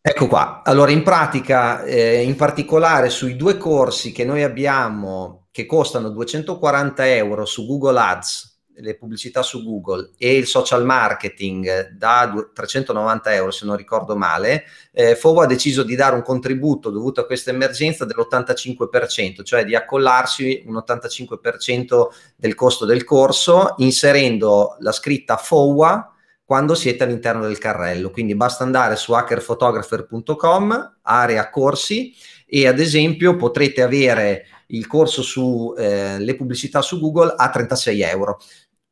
S1: Ecco qua, allora in pratica, eh, in particolare sui due corsi che noi abbiamo che costano 240 euro su Google Ads, le pubblicità su Google e il social marketing da 390 euro, se non ricordo male, eh, Fovo ha deciso di dare un contributo dovuto a questa emergenza dell'85%, cioè di accollarsi un 85% del costo del corso, inserendo la scritta FOWA quando siete all'interno del carrello. Quindi basta andare su hackerphotographer.com, area corsi, e ad esempio potrete avere il corso sulle eh, pubblicità su Google a 36 euro.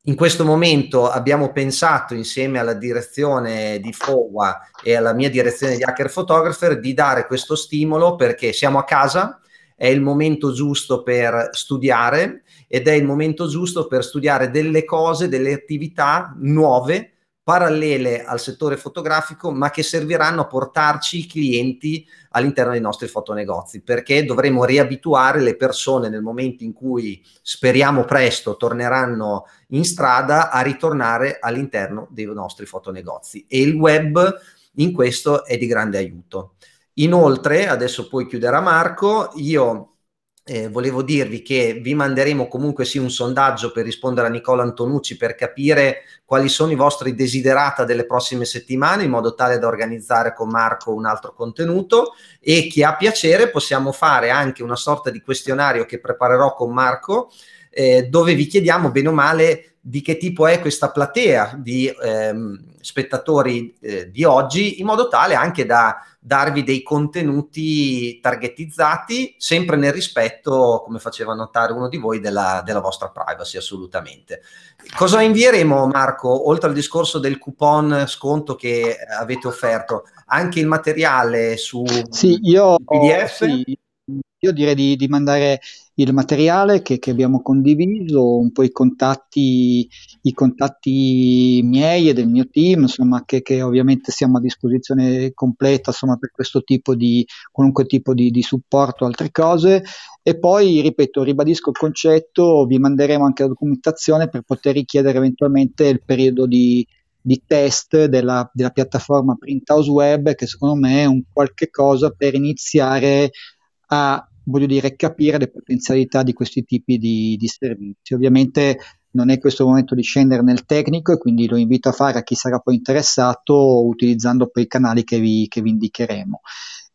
S1: In questo momento abbiamo pensato insieme alla direzione di FOWA e alla mia direzione di Hacker Photographer di dare questo stimolo perché siamo a casa, è il momento giusto per studiare ed è il momento giusto per studiare delle cose, delle attività nuove parallele al settore fotografico, ma che serviranno a portarci clienti all'interno dei nostri fotonegozi, perché dovremo riabituare le persone nel momento in cui speriamo presto torneranno in strada a ritornare all'interno dei nostri fotonegozi e il web in questo è di grande aiuto. Inoltre, adesso poi chiuderà Marco, io eh, volevo dirvi che vi manderemo comunque sì un sondaggio per rispondere a Nicola Antonucci per capire quali sono i vostri desiderata delle prossime settimane in modo tale da organizzare con Marco un altro contenuto. E chi ha piacere possiamo fare anche una sorta di questionario che preparerò con Marco eh, dove vi chiediamo bene o male di che tipo è questa platea di ehm, spettatori eh, di oggi, in modo tale anche da darvi dei contenuti targetizzati, sempre nel rispetto, come faceva notare uno di voi, della, della vostra privacy, assolutamente. Cosa invieremo, Marco, oltre al discorso del coupon sconto che avete offerto? Anche il materiale su
S2: sì, io,
S1: PDF?
S2: Sì io direi di, di mandare il materiale che, che, abbiamo condiviso, un po' i contatti, i contatti miei e del mio team, insomma, che, che, ovviamente siamo a disposizione completa insomma, per questo tipo di qualunque tipo di, di supporto, altre cose. E poi, ripeto, ribadisco il concetto, vi manderemo anche la documentazione per poter richiedere eventualmente il periodo di, di test della, della, piattaforma Printhouse Web, che secondo me è un qualche cosa per iniziare a voglio dire, capire le potenzialità di questi tipi di, di servizi. Ovviamente non è questo il momento di scendere nel tecnico e quindi lo invito a fare a chi sarà poi interessato utilizzando poi i canali che vi, che vi indicheremo.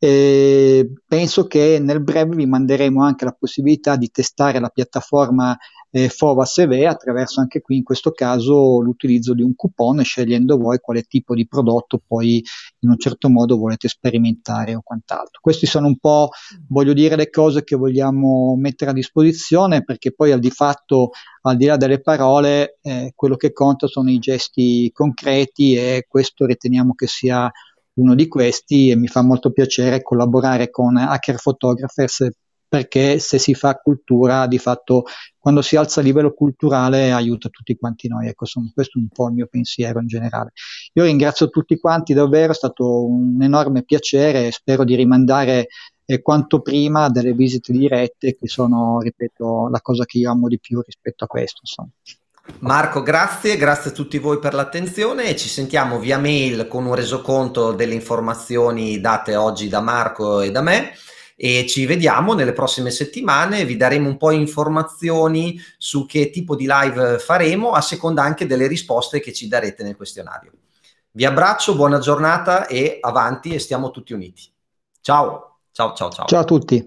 S2: E penso che nel breve vi manderemo anche la possibilità di testare la piattaforma eh, FOVAS EV attraverso anche qui in questo caso l'utilizzo di un coupon scegliendo voi quale tipo di prodotto poi in un certo modo volete sperimentare o quant'altro. Queste sono un po', voglio dire, le cose che vogliamo mettere a disposizione perché poi al di fatto, al di là delle parole, eh, quello che conta sono i gesti concreti e questo riteniamo che sia uno di questi e mi fa molto piacere collaborare con Hacker Photographers perché se si fa cultura, di fatto, quando si alza a livello culturale, aiuta tutti quanti noi. Ecco, insomma, questo è un po' il mio pensiero in generale. Io ringrazio tutti quanti, davvero, è stato un enorme piacere e spero di rimandare eh, quanto prima delle visite dirette, che sono, ripeto, la cosa che io amo di più rispetto a questo. Insomma.
S1: Marco, grazie, grazie a tutti voi per l'attenzione e ci sentiamo via mail con un resoconto delle informazioni date oggi da Marco e da me e ci vediamo nelle prossime settimane, vi daremo un po' informazioni su che tipo di live faremo a seconda anche delle risposte che ci darete nel questionario. Vi abbraccio, buona giornata e avanti e stiamo tutti uniti. Ciao, ciao, ciao, ciao.
S2: Ciao a tutti.